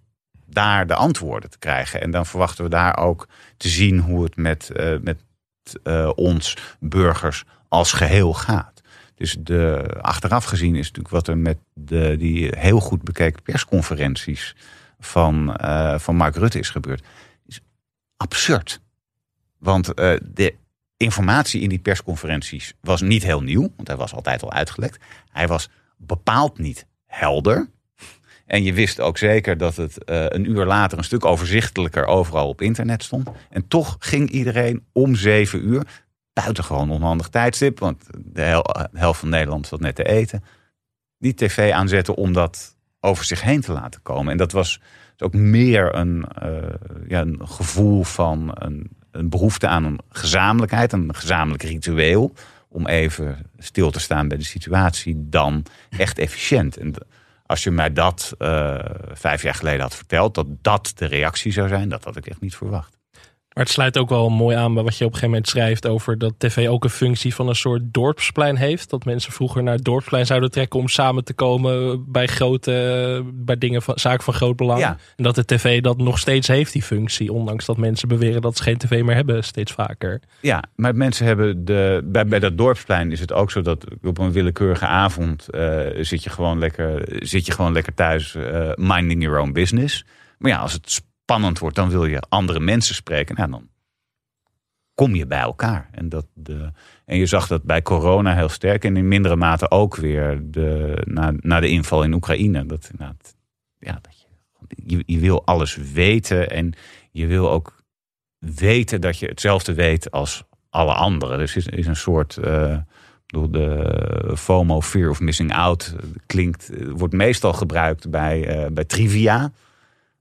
daar de antwoorden te krijgen. En dan verwachten we daar ook te zien hoe het met, uh, met uh, ons burgers als geheel gaat. Dus de, achteraf gezien is natuurlijk wat er met de, die heel goed bekeken persconferenties van, uh, van Mark Rutte is gebeurd. Is absurd. Want uh, de informatie in die persconferenties was niet heel nieuw, want hij was altijd al uitgelekt. Hij was bepaald niet helder. En je wist ook zeker dat het uh, een uur later een stuk overzichtelijker overal op internet stond. En toch ging iedereen om zeven uur buitengewoon onhandig tijdstip. Want de helft van Nederland zat net te eten. Die tv aanzetten om dat over zich heen te laten komen. En dat was ook meer een, uh, ja, een gevoel van een, een, behoefte aan een gezamenlijkheid, een gezamenlijk ritueel. Om even stil te staan bij de situatie, dan echt efficiënt. En als je mij dat uh, vijf jaar geleden had verteld, dat dat de reactie zou zijn, dat had ik echt niet verwacht. Maar het sluit ook wel mooi aan bij wat je op een gegeven moment schrijft over dat tv ook een functie van een soort dorpsplein heeft. Dat mensen vroeger naar het dorpsplein zouden trekken om samen te komen bij grote, bij dingen van, zaken van groot belang. En dat de tv dat nog steeds heeft, die functie. Ondanks dat mensen beweren dat ze geen tv meer hebben, steeds vaker. Ja, maar mensen hebben de, bij, bij dat dorpsplein is het ook zo dat op een willekeurige avond uh, zit, je gewoon lekker, zit je gewoon lekker thuis uh, minding your own business. Maar ja, als het spannend wordt, dan wil je andere mensen spreken. Nou, dan kom je bij elkaar. En, dat de, en je zag dat bij corona heel sterk en in mindere mate ook weer de, na, na de inval in Oekraïne. Dat, ja, dat je, je, wil alles weten en je wil ook weten dat je hetzelfde weet als alle anderen. Dus is, is een soort. Uh, de FOMO, fear of missing out, klinkt, wordt meestal gebruikt bij, bij trivia.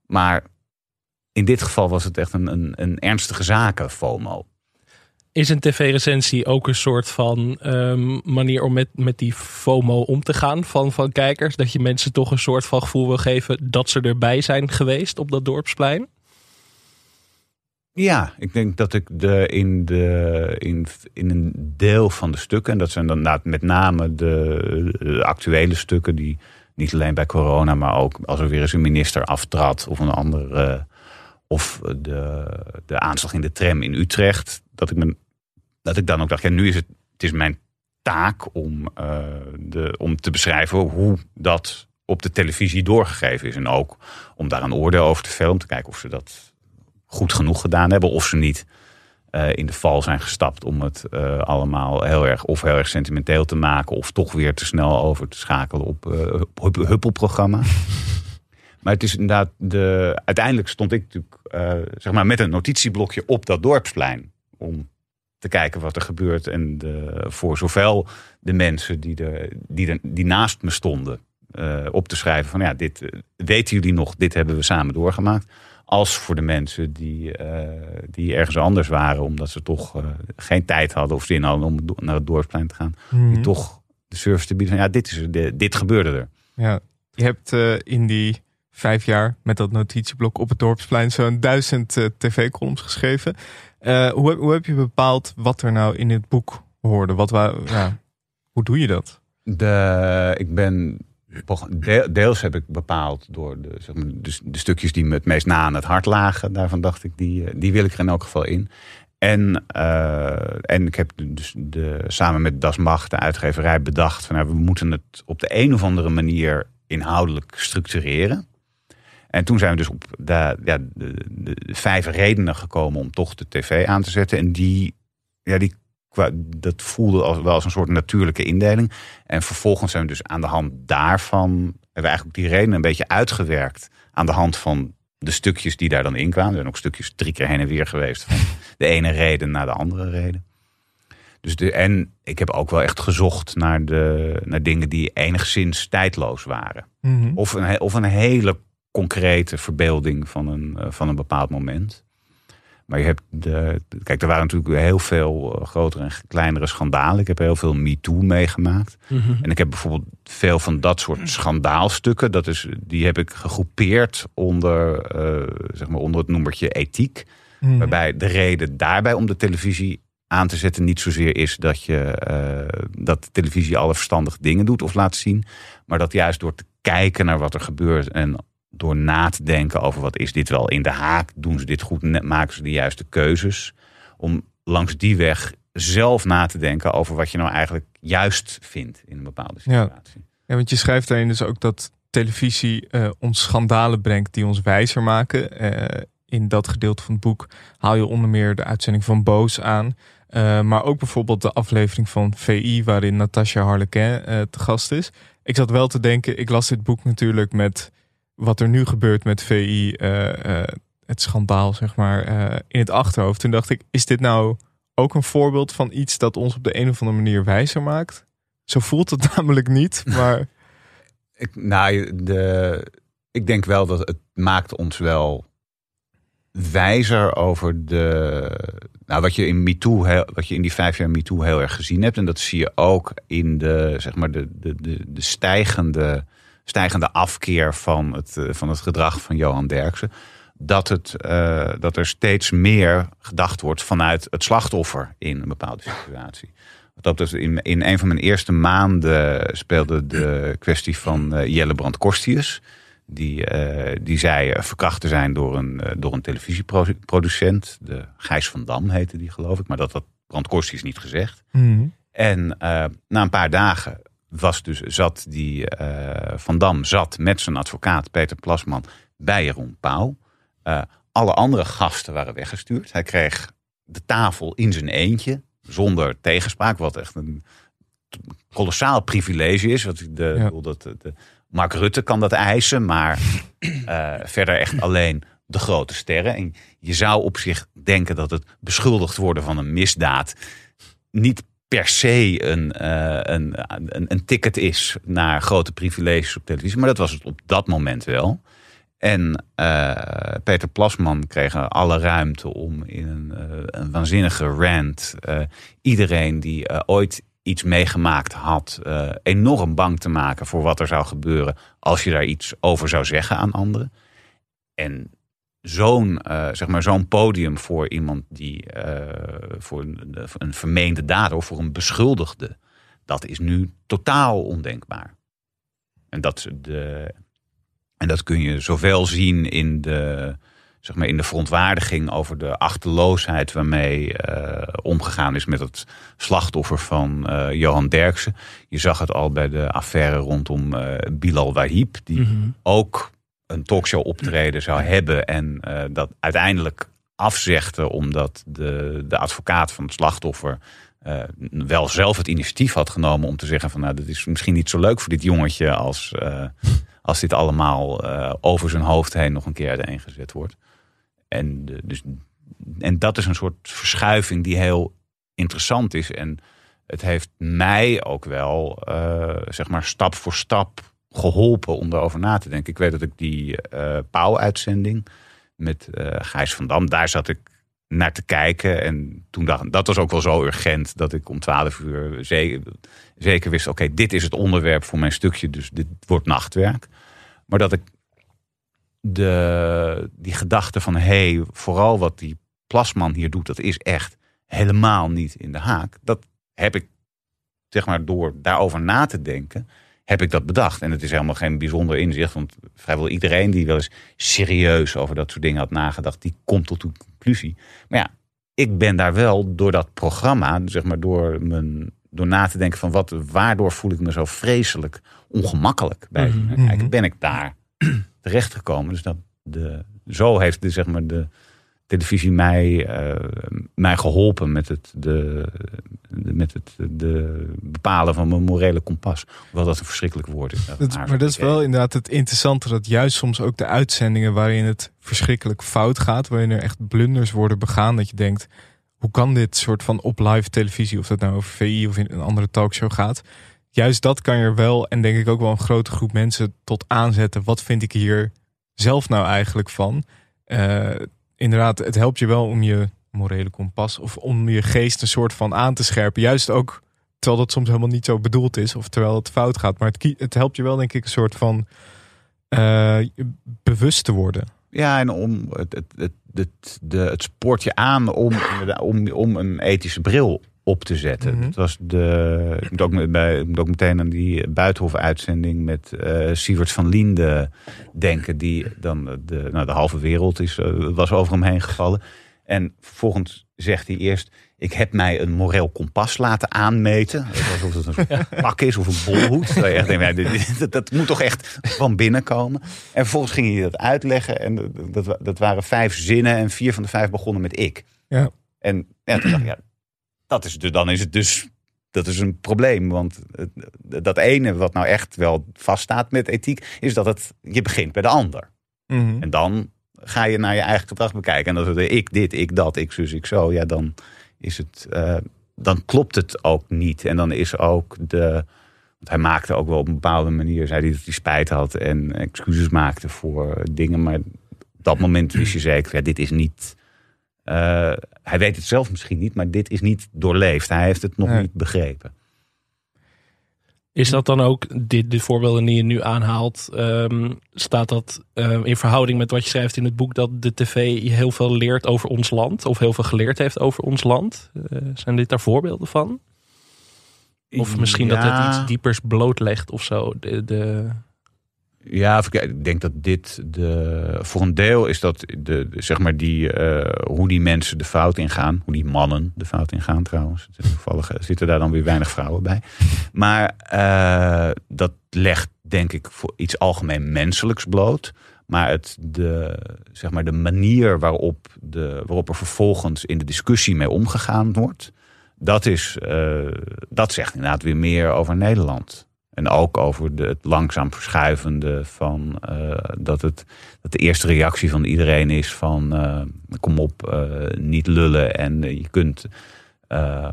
Maar in dit geval was het echt een, een, een ernstige zaken, FOMO. Is een tv-recensie ook een soort van um, manier om met, met die FOMO om te gaan van, van kijkers? Dat je mensen toch een soort van gevoel wil geven dat ze erbij zijn geweest op dat dorpsplein? Ja, ik denk dat ik de, in, de, in, in een deel van de stukken, en dat zijn dan met name de, de actuele stukken, die niet alleen bij corona, maar ook als er weer eens een minister aftrad of een andere of de, de aanslag in de tram in Utrecht. Dat ik, me, dat ik dan ook dacht, ja, nu is het, het is mijn taak om, uh, de, om te beschrijven hoe dat op de televisie doorgegeven is. En ook om daar een oordeel over te vellen, om te kijken of ze dat goed genoeg gedaan hebben. Of ze niet eh, in de val zijn gestapt om het eh, allemaal heel erg of heel erg sentimenteel te maken. Of toch weer te snel over te schakelen op uh, hup- huppelprogramma. Maar het is inderdaad, de, uiteindelijk stond ik natuurlijk zeg maar met een notitieblokje op dat dorpsplein. Om te kijken wat er gebeurt. En de, voor zowel de mensen die, de, die, de, die naast me stonden op te schrijven van ja, dit weten jullie nog, dit hebben we samen doorgemaakt als voor de mensen die, die ergens anders waren, omdat ze toch uh, geen tijd hadden of zin hadden om naar het dorpsplein te gaan. Mm. Die toch de service te bieden van ja, dit, is dit gebeurde er. Ja, je hebt in die vijf jaar met dat notitieblok op het dorpsplein zo'n duizend uh, tv-columns geschreven. hoe, hoe heb je bepaald wat er nou in het boek hoorde? Wat ja, hoe doe je dat? De, ik ben Deels heb ik bepaald door de, zeg maar, de, stukjes die me het meest na aan het hart lagen. Daarvan dacht ik, die, die wil ik er in elk geval in. En, en ik heb dus de, samen met Das Macht, de uitgeverij, bedacht van nou, we moeten het op de een of andere manier inhoudelijk structureren. En toen zijn we dus op de, ja, de, de, vijf redenen gekomen om toch de tv aan te zetten. En die, ja, die dat voelde als, wel als een soort natuurlijke indeling. En vervolgens zijn we dus aan de hand daarvan, hebben we eigenlijk die redenen een beetje uitgewerkt. Aan de hand van de stukjes die daar dan in kwamen. Er zijn ook stukjes drie keer heen en weer geweest. Van de ene reden naar de andere reden. Dus de, en ik heb ook wel echt gezocht naar, de, naar dingen die enigszins tijdloos waren. Mm -hmm. of, een, of een hele concrete verbeelding van een, van een bepaald moment. Maar je hebt de, kijk, er waren natuurlijk heel veel grotere en kleinere schandalen. Ik heb heel veel MeToo meegemaakt. Mm -hmm. En ik heb bijvoorbeeld veel van dat soort schandaalstukken. Dat is, die heb ik gegroepeerd onder, uh, zeg maar onder het noemertje ethiek. Mm -hmm. Waarbij de reden daarbij om de televisie aan te zetten niet zozeer is dat, je, uh, dat de televisie alle verstandige dingen doet of laat zien. Maar dat juist door te kijken naar wat er gebeurt en door na te denken over wat is dit wel in de haak, doen ze dit goed, maken ze de juiste keuzes. Om langs die weg zelf na te denken over wat je nou eigenlijk juist vindt in een bepaalde situatie. Ja, ja want je schrijft daarin dus ook dat televisie uh, ons schandalen brengt die ons wijzer maken. Uh, in dat gedeelte van het boek haal je onder meer de uitzending van Boos aan. Uh, maar ook bijvoorbeeld de aflevering van VI, waarin Natasha Harlequin te gast is. Ik zat wel te denken, ik las dit boek natuurlijk met wat er nu gebeurt met VI, uh, uh, het schandaal, zeg maar, uh, in het achterhoofd. Toen dacht ik, is dit nou ook een voorbeeld van iets dat ons op de een of andere manier wijzer maakt? Zo voelt het <laughs> namelijk niet, maar... <laughs> ik, nou, de, ik denk wel dat het maakt ons wel wijzer over de. Nou, wat je in MeToo, wat je in die vijf jaar MeToo heel erg gezien hebt. En dat zie je ook in de, zeg maar, de, de, de stijgende stijgende afkeer van het, uh, van het gedrag van Johan Derksen. Dat, het, uh, dat er steeds meer gedacht wordt vanuit het slachtoffer in een bepaalde situatie. Dat dus in, in een van mijn eerste maanden speelde de kwestie van uh, Jelle Brand Korstius. Die, die zei verkracht te zijn door een, door een televisieproducent. De Gijs van Dam heette die geloof ik. Maar dat had Brand Korstius niet gezegd. Mm -hmm. En na een paar dagen was dus, zat die uh, Van Dam zat met zijn advocaat Peter Plasman bij Jeroen Pauw. Uh, alle andere gasten waren weggestuurd. Hij kreeg de tafel in zijn eentje, zonder tegenspraak, wat echt een kolossaal privilege is. Wat de, ja. bedoel, dat, de, Mark Rutte kan dat eisen, maar uh, verder echt alleen de grote sterren. En je zou op zich denken dat het beschuldigd worden van een misdaad niet per se een, uh, een, een, een, ticket is naar grote privileges op televisie. Maar dat was het op dat moment wel. En uh, Peter Plasman kreeg alle ruimte om in een, uh, een waanzinnige rant iedereen die ooit iets meegemaakt had, enorm bang te maken voor wat er zou gebeuren als je daar iets over zou zeggen aan anderen. En zo'n uh, zeg maar zo'n podium voor iemand die uh, voor een, een, vermeende dader of voor een beschuldigde, dat is nu totaal ondenkbaar. En dat, de, en dat kun je zowel zien in de, zeg maar in de verontwaardiging over de achterloosheid waarmee uh, omgegaan is met het slachtoffer van Johan Derksen. Je zag het al bij de affaire rondom Bilal Wahib, die mm -hmm. ook een talkshow optreden zou hebben. En uh, dat uiteindelijk afzegde omdat de, de advocaat van het slachtoffer uh, wel zelf het initiatief had genomen om te zeggen van nou, dat is misschien niet zo leuk voor dit jongetje als, uh, als dit allemaal over zijn hoofd heen nog een keer uiteengezet wordt. En, dus, en dat is een soort verschuiving die heel interessant is. En het heeft mij ook wel, zeg maar, stap voor stap geholpen om erover na te denken. Ik weet dat ik die Pauw-uitzending met Gijs van Dam, daar zat ik naar te kijken. En toen dacht dat was ook wel zo urgent dat ik om twaalf uur zeker, zeker wist: oké, dit is het onderwerp voor mijn stukje, dus dit wordt nachtwerk. Maar dat ik de, die gedachte van hé, hey, vooral wat die plasman hier doet, dat is echt helemaal niet in de haak. Dat heb ik, zeg maar, door daarover na te denken, heb ik dat bedacht. En het is helemaal geen bijzonder inzicht, want vrijwel iedereen die wel eens serieus over dat soort dingen had nagedacht, die komt tot een conclusie. Maar ja, ik ben daar wel door dat programma, zeg maar door, mijn, door na te denken van wat, waardoor voel ik me zo vreselijk ongemakkelijk bij. Mm Kijk, ben ik daar terechtgekomen. Dus dat de, zo heeft de, zeg maar de, televisie mij, uh, mij geholpen met het, de, met het de bepalen van mijn morele kompas. Hoewel dat een verschrikkelijk woord is. Dat, maar dat is wel inderdaad het interessante dat juist soms ook de uitzendingen waarin het verschrikkelijk fout gaat, waarin er echt blunders worden begaan, dat je denkt, hoe kan dit soort van op live televisie, of dat nou over VI of in een andere talkshow gaat, juist dat kan je wel, en denk ik ook wel een grote groep mensen tot aanzetten. Wat vind ik hier zelf nou eigenlijk van? Uh, inderdaad, het helpt je wel om je morele kompas of om je geest een soort van aan te scherpen. Juist ook terwijl dat soms helemaal niet zo bedoeld is of terwijl het fout gaat. Maar het, het helpt je wel, denk ik, een soort van uh, bewust te worden. Ja, en om het, het, het, het, de, het spoort je aan om, om, om een ethische bril op te zetten. Mm Dat was de. Ik moet ook, bij, ook meteen aan die Buitenhof-uitzending met uh, Sievert van Liende denken, die dan de, nou, de halve wereld is, uh, was over hem heen gevallen. En vervolgens zegt hij eerst: Ik heb mij een moreel kompas laten aanmeten. Alsof het een soort pak is of een bolhoed. dat, dat, moet toch echt van binnenkomen. En vervolgens ging hij dat uitleggen. En dat, dat waren vijf zinnen. En vier van de vijf begonnen met ik. Ja. En ja, toen dacht ik, ja, dat is, dus, dan is het dus dat is een probleem. Want dat ene wat nou echt wel vaststaat met ethiek, is dat het, je begint bij de ander. Mhm. En dan ga je naar je eigen gedrag bekijken. En als het ik dit, ik dat, ik zus, ik zo, ja, dan is het, uh, dan klopt het ook niet. En dan is ook de, want hij maakte ook wel op een bepaalde manier, zei hij dat hij spijt had en excuses maakte voor dingen. Maar op dat moment wist je zeker, ja, dit is niet hij weet het zelf misschien niet, maar dit is niet doorleefd. Hij heeft het nog niet begrepen. Is dat dan ook, dit, de voorbeelden die je nu aanhaalt, um, staat dat uh, in verhouding met wat je schrijft in het boek dat de tv heel veel leert over ons land, of heel veel geleerd heeft over ons land? Uh, zijn dit daar voorbeelden van? Of misschien ja. dat het iets diepers blootlegt of zo? De, de... Ja, ik denk dat dit de, voor een deel is dat de, zeg maar die, uh, hoe die mensen de fout ingaan. Hoe die mannen de fout ingaan trouwens. Toevallig zitten daar dan weer weinig vrouwen bij. Maar uh, dat legt denk ik voor iets algemeen menselijks bloot. Maar het, de, zeg maar de manier waarop, de, waarop er vervolgens in de discussie mee omgegaan wordt. Dat, is, dat zegt inderdaad weer meer over Nederland. En ook over de, het langzaam verschuivende van uh, dat, het, dat de eerste reactie van iedereen is van uh, kom op, uh, niet lullen. En je kunt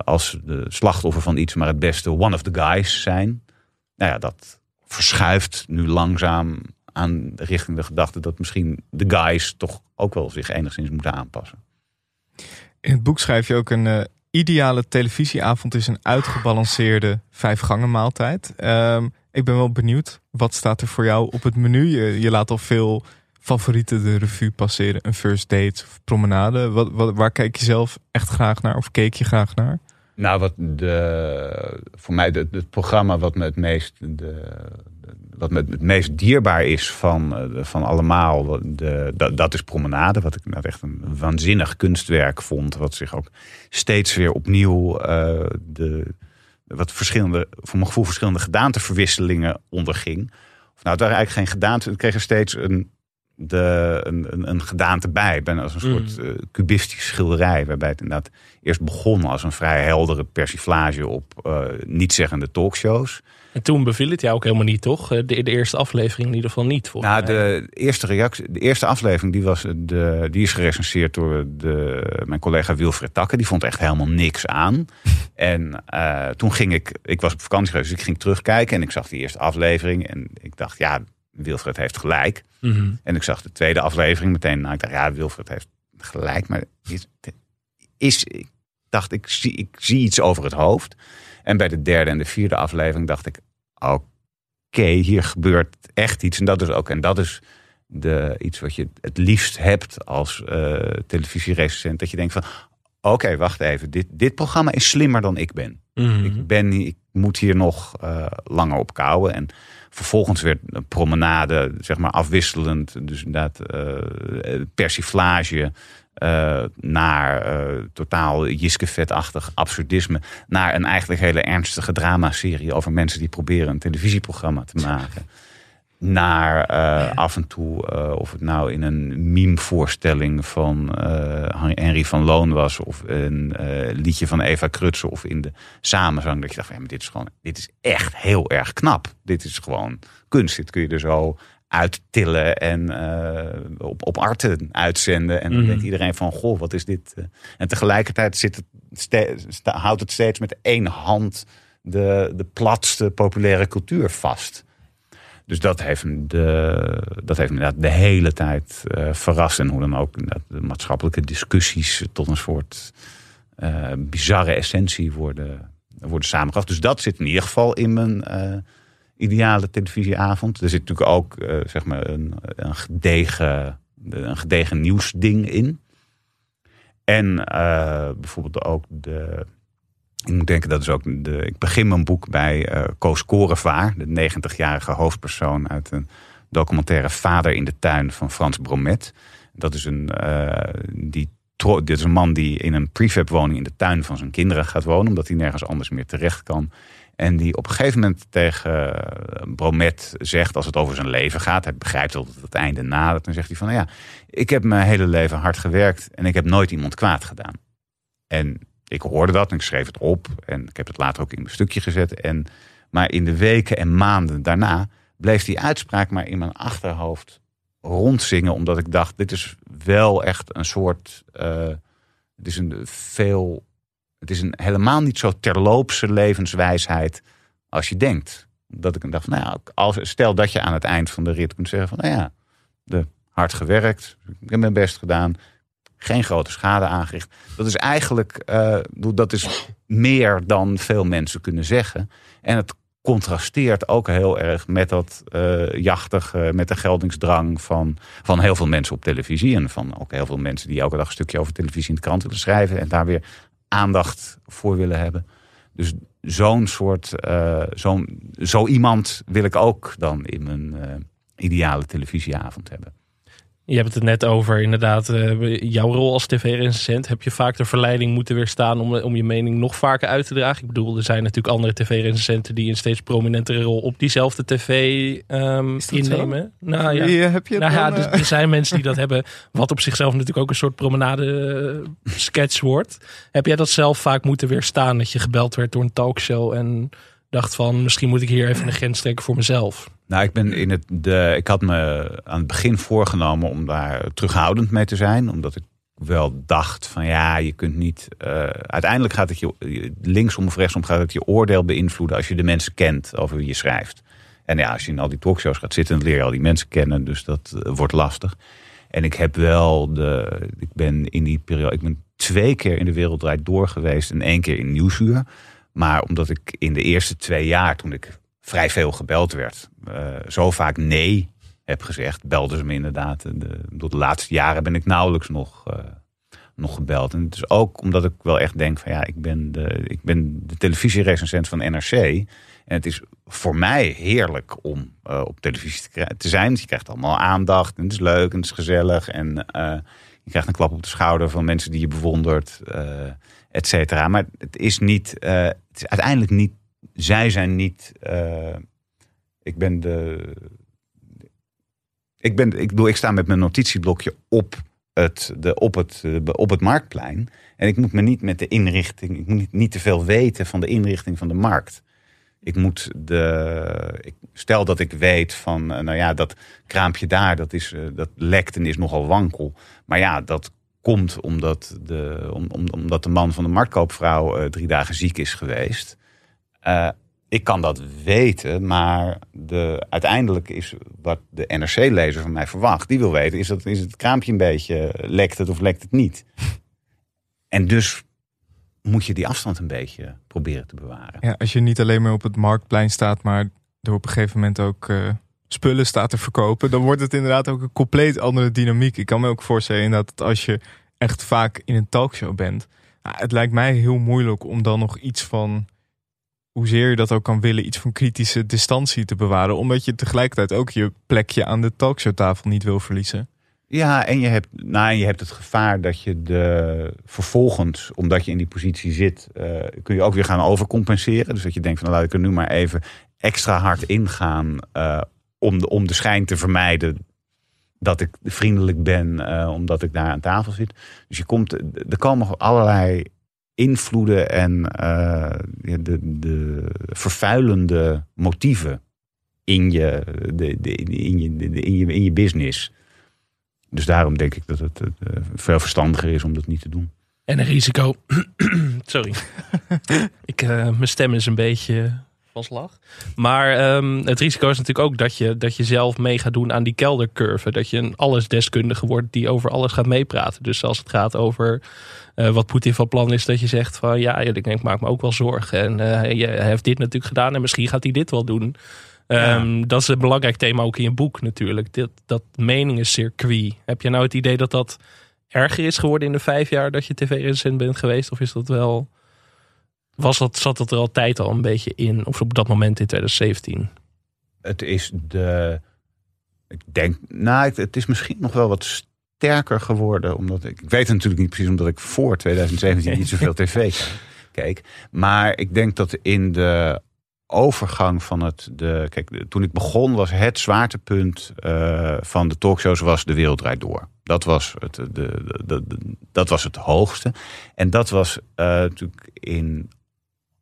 als de slachtoffer van iets maar het beste one of the guys zijn. Nou ja, dat verschuift nu langzaam aan richting de gedachte dat misschien de guys toch ook wel zich enigszins moeten aanpassen. In het boek schrijf je ook een ideale televisieavond is een uitgebalanceerde vijfgangen maaltijd. Um, ik ben wel benieuwd, wat staat er voor jou op het menu? Je, laat al veel favorieten de revue passeren. Een first date of promenade. Wat, waar kijk je zelf echt graag naar of keek je graag naar? Nou, wat de, voor mij de, het programma wat me het meest, de, wat me het meest dierbaar is van, eh, van allemaal, de, dat, dat is Promenade. Wat ik nou echt een waanzinnig kunstwerk vond. Wat zich ook steeds weer opnieuw uh, de, wat verschillende, voor mijn gevoel verschillende gedaanteverwisselingen onderging. Of nou, het waren eigenlijk geen gedaante. Het kreeg er steeds een de, een, een, een gedaante bij. Ben als een Mm. soort eh, cubistisch schilderij. Waarbij het inderdaad eerst begon als een vrij heldere persiflage op eh niet-zeggende talkshows. En toen beviel het jou ook helemaal niet, toch? Eh, De, de eerste aflevering in ieder geval niet, volgens Nou, de eerste reactie, de eerste aflevering, die, was de, die is gerecenseerd door de, mijn collega Wilfred Takke. Die vond echt helemaal niks aan. <laughs> en eh, toen ging ik, ik was op vakantie geweest, dus ik ging terugkijken en ik zag die eerste aflevering. En ik dacht, ja, Wilfred heeft gelijk. Mhm. En ik zag de tweede aflevering meteen. Nou, ik dacht, ja, Wilfred heeft gelijk. Maar is, is, ik dacht, ik zie, ik zie iets over het hoofd. En bij de derde en de vierde aflevering dacht ik, oké, hier gebeurt echt iets. En dat is ook, en dat is de, iets wat je het liefst hebt als eh televisierecensent. Dat je denkt van, oké, wacht even. Dit, dit programma is slimmer dan ik ben. Mhm. Ik, ben, ik moet hier nog eh, langer op kouwen. En vervolgens werd een promenade, zeg maar afwisselend. Dus inderdaad, eh, persiflage eh, naar eh, totaal Jiske-vetachtig absurdisme. Naar een eigenlijk hele ernstige dramaserie over mensen die proberen een televisieprogramma te maken. Naar eh, af en toe, of het nou in een meme-voorstelling van Henry van Loon was, of een liedje van Eva Krutse, of in de samenzang. Dat je dacht, van, dit is gewoon, dit is echt heel erg knap. Dit is gewoon kunst. Dit kun je er zo uittillen en eh, op, op arten uitzenden. En dan Mhm. denkt iedereen van, goh, wat is dit? eh. En tegelijkertijd zit het houdt het steeds met één hand de, de platste populaire cultuur vast. Dus dat heeft, de, dat heeft me inderdaad de hele tijd eh, verrast. En hoe dan ook de maatschappelijke discussies tot een soort bizarre essentie worden, worden samengebracht. Dus dat zit in ieder geval in mijn ideale televisieavond. Er zit natuurlijk ook eh, zeg maar een, een, gedegen, een gedegen nieuwsding in. En eh, bijvoorbeeld ook de. Ik moet denken, dat is ook de. Ik begin mijn boek bij eh Koos Korevaar, de 90-jarige hoofdpersoon uit een documentaire Vader in de tuin van Frans Bromet. Dat is een, die, dit is een man die in een prefab woning in de tuin van zijn kinderen gaat wonen, omdat hij nergens anders meer terecht kan. En die op een gegeven moment tegen eh, Bromet zegt, als het over zijn leven gaat, hij begrijpt dat het het einde nadert, dan zegt hij van, nou ja, ik heb mijn hele leven hard gewerkt en ik heb nooit iemand kwaad gedaan. En ik hoorde dat en ik schreef het op en ik heb het later ook in mijn stukje gezet. En, maar in de weken en maanden daarna bleef die uitspraak maar in mijn achterhoofd rondzingen, omdat ik dacht, dit is wel echt een soort, eh, het is een veel, het is een helemaal niet zo terloopse levenswijsheid als je denkt. Dat ik dacht, van, nou ja, als, stel dat je aan het eind van de rit kunt zeggen van, nou ja, de, hard gewerkt, ik heb mijn best gedaan, geen grote schade aangericht. Dat is eigenlijk, eh, dat is meer dan veel mensen kunnen zeggen. En het contrasteert ook heel erg met dat eh jachtige, met de geldingsdrang van, van heel veel mensen op televisie. En van ook heel veel mensen die elke dag een stukje over televisie in de krant willen schrijven. En daar weer aandacht voor willen hebben. Dus zo'n soort, eh, zo'n, zo iemand wil ik ook dan in mijn eh, ideale televisieavond hebben. Je hebt het net over inderdaad eh, jouw rol als tv-recensent. Heb je vaak de verleiding moeten weerstaan om, om je mening nog vaker uit te dragen? Ik bedoel, er zijn natuurlijk andere tv-recensenten die een steeds prominentere rol op diezelfde tv ehm, innemen. Nou ja. Wie heb je Nou ja, dan, dus eh? er zijn mensen die dat hebben, wat op zichzelf natuurlijk ook een soort promenade-sketch wordt. Heb jij dat zelf vaak moeten weerstaan, dat je gebeld werd door een talkshow en dacht van, misschien moet ik hier even een grens trekken voor mezelf? Nou, ik ben in het. De, ik had me aan het begin voorgenomen om daar terughoudend mee te zijn. Omdat ik wel dacht van ja, je kunt niet. eh, uiteindelijk gaat het je linksom of rechtsom gaat het je oordeel beïnvloeden als je de mensen kent over wie je schrijft. En ja, als je in al die talkshows gaat zitten, dan leer je al die mensen kennen. Dus dat eh, wordt lastig. En ik heb wel de. Ik ben in die periode. Ik ben twee keer in de wereld draait door geweest en één keer in Nieuwsuur. Maar omdat ik in de eerste twee jaar, toen ik vrij veel gebeld werd, eh, zo vaak nee heb gezegd, belden ze me inderdaad. De, de, de laatste jaren ben ik nauwelijks nog, eh, nog gebeld. En het is ook omdat ik wel echt denk van ja, ik ben de, ik ben de televisierecensent van NRC. En het is voor mij heerlijk om eh, op televisie te, zijn. Je krijgt allemaal aandacht en het is leuk en het is gezellig. En je krijgt een klap op de schouder van mensen die je bewondert, eh et cetera. Maar het is niet, het is uiteindelijk niet, zij zijn niet, eh, ik ben de, Ik, ben, ik, bedoel, ik sta met mijn notitieblokje op het, de, op, het, op het marktplein. En ik moet me niet met de inrichting, ik moet niet, te veel weten van de inrichting van de markt. Ik moet de. Ik, stel dat ik weet van, eh, nou ja, dat kraampje daar, dat, is, eh, dat lekt en is nogal wankel. Maar ja, dat komt omdat de, om, om, omdat de man van de marktkoopvrouw drie dagen ziek is geweest. Uh, ik kan dat weten, maar de, uiteindelijk is wat de NRC-lezer van mij verwacht. Die wil weten, is, dat, is het kraampje een beetje, lekt het of lekt het niet? <laughs> En dus moet je die afstand een beetje proberen te bewaren. Ja, als je niet alleen maar op het marktplein staat, maar er op een gegeven moment ook uh, spullen staat te verkopen, dan wordt het inderdaad ook een compleet andere dynamiek. Ik kan me ook voorstellen dat als je echt vaak in een talkshow bent, nou, het lijkt mij heel moeilijk om dan nog iets van hoezeer je dat ook kan willen, iets van kritische distantie te bewaren. Omdat je tegelijkertijd ook je plekje aan de talkshowtafel niet wil verliezen. Ja, en je hebt, nou, je hebt het gevaar dat je de, vervolgens, omdat je in die positie zit, uh, kun je ook weer gaan overcompenseren. Dus dat je denkt van nou, laat ik er nu maar even extra hard ingaan uh, om, de, om de schijn te vermijden dat ik vriendelijk ben uh, omdat ik daar aan tafel zit. Dus je komt, er komen allerlei invloeden en de, de vervuilende motieven in je, de, de, in, je, in, je, in je business. Dus daarom denk ik dat het uh, veel verstandiger is om dat niet te doen. En een risico. <clears throat> Sorry. <laughs> ik, uh, mijn stem is een beetje van slag. Maar um, het risico is natuurlijk ook dat je, dat je zelf mee gaat doen aan die keldercurve. Dat je een allesdeskundige wordt die over alles gaat meepraten. Dus als het gaat over uh, wat Poetin van plan is, dat je zegt van ja, ik denk, maak me ook wel zorgen. En uh, hij heeft dit natuurlijk gedaan en misschien gaat hij dit wel doen. Um, Dat is een belangrijk thema ook in je boek natuurlijk. Dit, dat meningencircuit. Heb je nou het idee dat dat erger is geworden in de vijf jaar dat je tv-recensent bent geweest? Of is dat wel... Was dat, zat dat er altijd al een beetje in? Of op dat moment in 2017? Het is de... Ik denk... Nou, het is misschien nog wel wat sterker geworden. Omdat ik, ik weet het natuurlijk niet precies omdat ik voor 2017 niet zoveel <laughs> tv keek. Maar ik denk dat in de overgang van het. De, kijk, toen ik begon was het zwaartepunt uh, van de talkshows was De Wereld Draait Door. Dat was het, de, de, de, dat was het hoogste. En dat was uh, natuurlijk in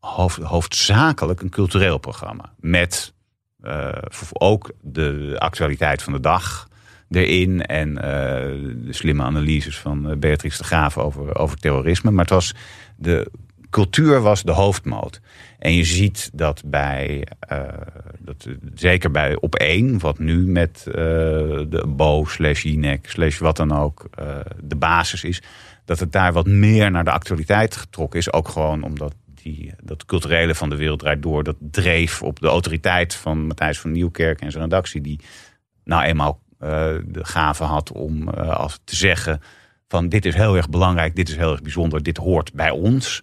hoofd, hoofdzakelijk een cultureel programma. Met uh, ook de actualiteit van de dag erin. En de slimme analyses van Beatrix de Graaf over, over terrorisme. Maar het was de cultuur was de hoofdmoot. En je ziet dat bij, dat, zeker bij op één, wat nu met de Bo slash Jinek slash wat dan ook de basis is, dat het daar wat meer naar de actualiteit getrokken is. Ook gewoon omdat die, dat culturele van de wereld draait door, dat dreef op de autoriteit van Matthijs van Nieuwkerk en zijn redactie, die nou eenmaal de gave had om als te zeggen van dit is heel erg belangrijk, dit is heel erg bijzonder, dit hoort bij ons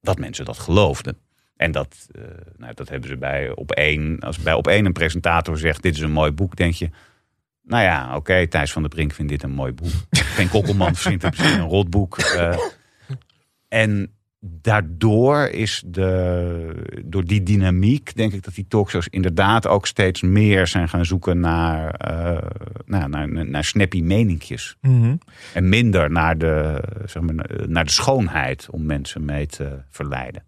dat mensen dat geloofden. En dat, nou, dat hebben ze bij op één. Als bij op één een presentator zegt: Dit is een mooi boek, denk je. Nou ja, oké, Thijs van der Brink vindt dit een mooi boek. Geen Kokkelman <laughs> vindt het misschien een rotboek. En daardoor is de, door die dynamiek, denk ik dat die talkshows inderdaad ook steeds meer zijn gaan zoeken naar, uh, naar, naar, naar snappy meninkjes. Mm -hmm. En minder naar de, zeg maar, naar de schoonheid om mensen mee te verleiden.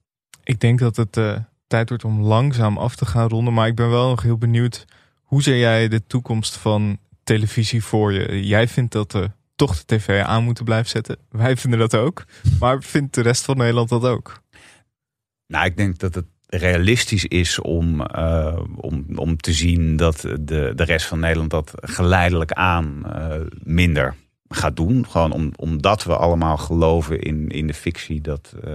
Ik denk dat het uh, tijd wordt om langzaam af te gaan ronden. Maar ik ben wel nog heel benieuwd. Hoe zie jij de toekomst van televisie voor je? Jij vindt dat de toch de tv aan moeten blijven zetten. Wij vinden dat ook. Maar vindt de rest van Nederland dat ook? Nou, ik denk dat het realistisch is om, uh, om, om te zien dat de, de rest van Nederland dat geleidelijk aan uh, minder gaat doen. Gewoon om, omdat we allemaal geloven in, in de fictie dat, uh,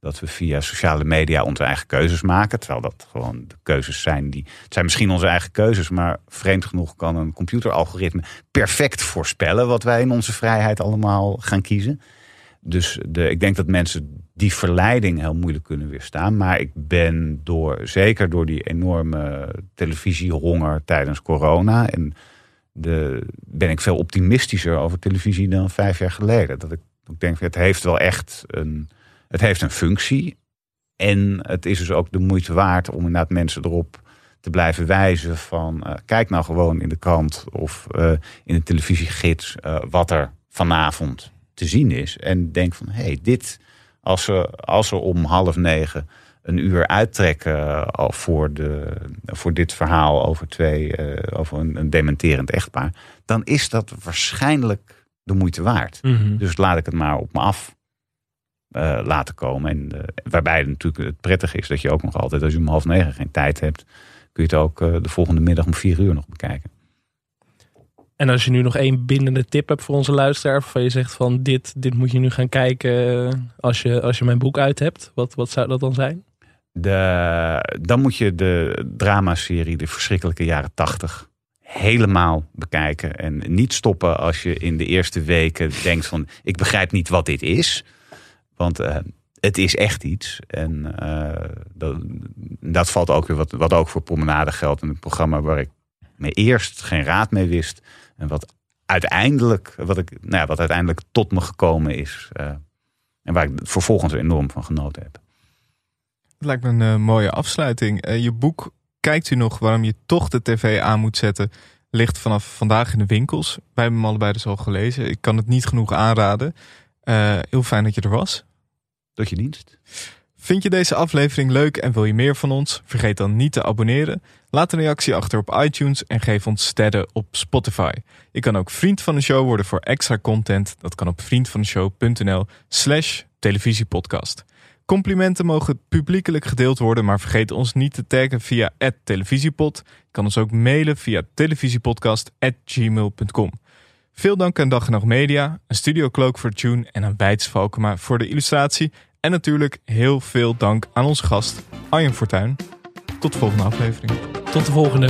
dat we via sociale media onze eigen keuzes maken. Terwijl dat gewoon de keuzes zijn die. Het zijn misschien onze eigen keuzes, maar vreemd genoeg kan een computeralgoritme perfect voorspellen wat wij in onze vrijheid allemaal gaan kiezen. Dus de, ik denk dat mensen die verleiding heel moeilijk kunnen weerstaan. Maar ik ben door, zeker door die enorme televisiehonger tijdens corona. En de, ben ik veel optimistischer over televisie dan vijf jaar geleden. Dat ik, ik denk, het heeft wel echt een het heeft een functie. En het is dus ook de moeite waard om inderdaad mensen erop te blijven wijzen van uh, kijk nou gewoon in de krant of uh, in de televisiegids uh, wat er vanavond te zien is. En denk van hé, hey, dit als ze, als ze om half negen een uur uittrekken voor, de, voor dit verhaal over, twee, over een, een dementerend echtpaar, dan is dat waarschijnlijk de moeite waard. Mm -hmm. Dus laat ik het maar op me af uh, laten komen. En, uh, waarbij het natuurlijk het prettig is dat je ook nog altijd, als je om half negen geen tijd hebt, kun je het ook uh, de volgende middag om vier uur nog bekijken. En als je nu nog één bindende tip hebt voor onze luisteraar, waarvan je zegt van dit, dit moet je nu gaan kijken als je, als je mijn boek uit hebt, wat, wat zou dat dan zijn? De, dan moet je de dramaserie De Verschrikkelijke Jaren Tachtig helemaal bekijken. En niet stoppen als je in de eerste weken denkt van ik begrijp niet wat dit is. Want uh, het is echt iets. En uh, dat, dat, valt ook weer wat, wat ook voor promenade geldt. In het programma waar ik me eerst geen raad mee wist. En wat uiteindelijk, wat, ik, nou ja, wat uiteindelijk tot me gekomen is. Uh, en waar ik vervolgens enorm van genoten heb. Het lijkt me een mooie afsluiting. je boek Kijkt u nog waarom je toch de tv aan moet zetten? Ligt vanaf vandaag in de winkels. Wij hebben hem allebei dus al gelezen. Ik kan het niet genoeg aanraden. heel fijn dat je er was. Tot je dienst. Vind je deze aflevering leuk en wil je meer van ons? Vergeet dan niet te abonneren. Laat een reactie achter op iTunes en geef ons sterren op Spotify. Je kan ook vriend van de show worden voor extra content. Dat kan op vriendvandeshow.nl slash televisiepodcast. Complimenten mogen publiekelijk gedeeld worden, maar vergeet ons niet te taggen via televisiepod. Je kan ons ook mailen via televisiepodcast.gmail.com. Veel dank aan Dag Media, een Studio Cloak voor Tune en aan Bijts Valkema voor de illustratie. En natuurlijk heel veel dank aan onze gast Arjen Fortuin. Tot de volgende aflevering. Tot de volgende.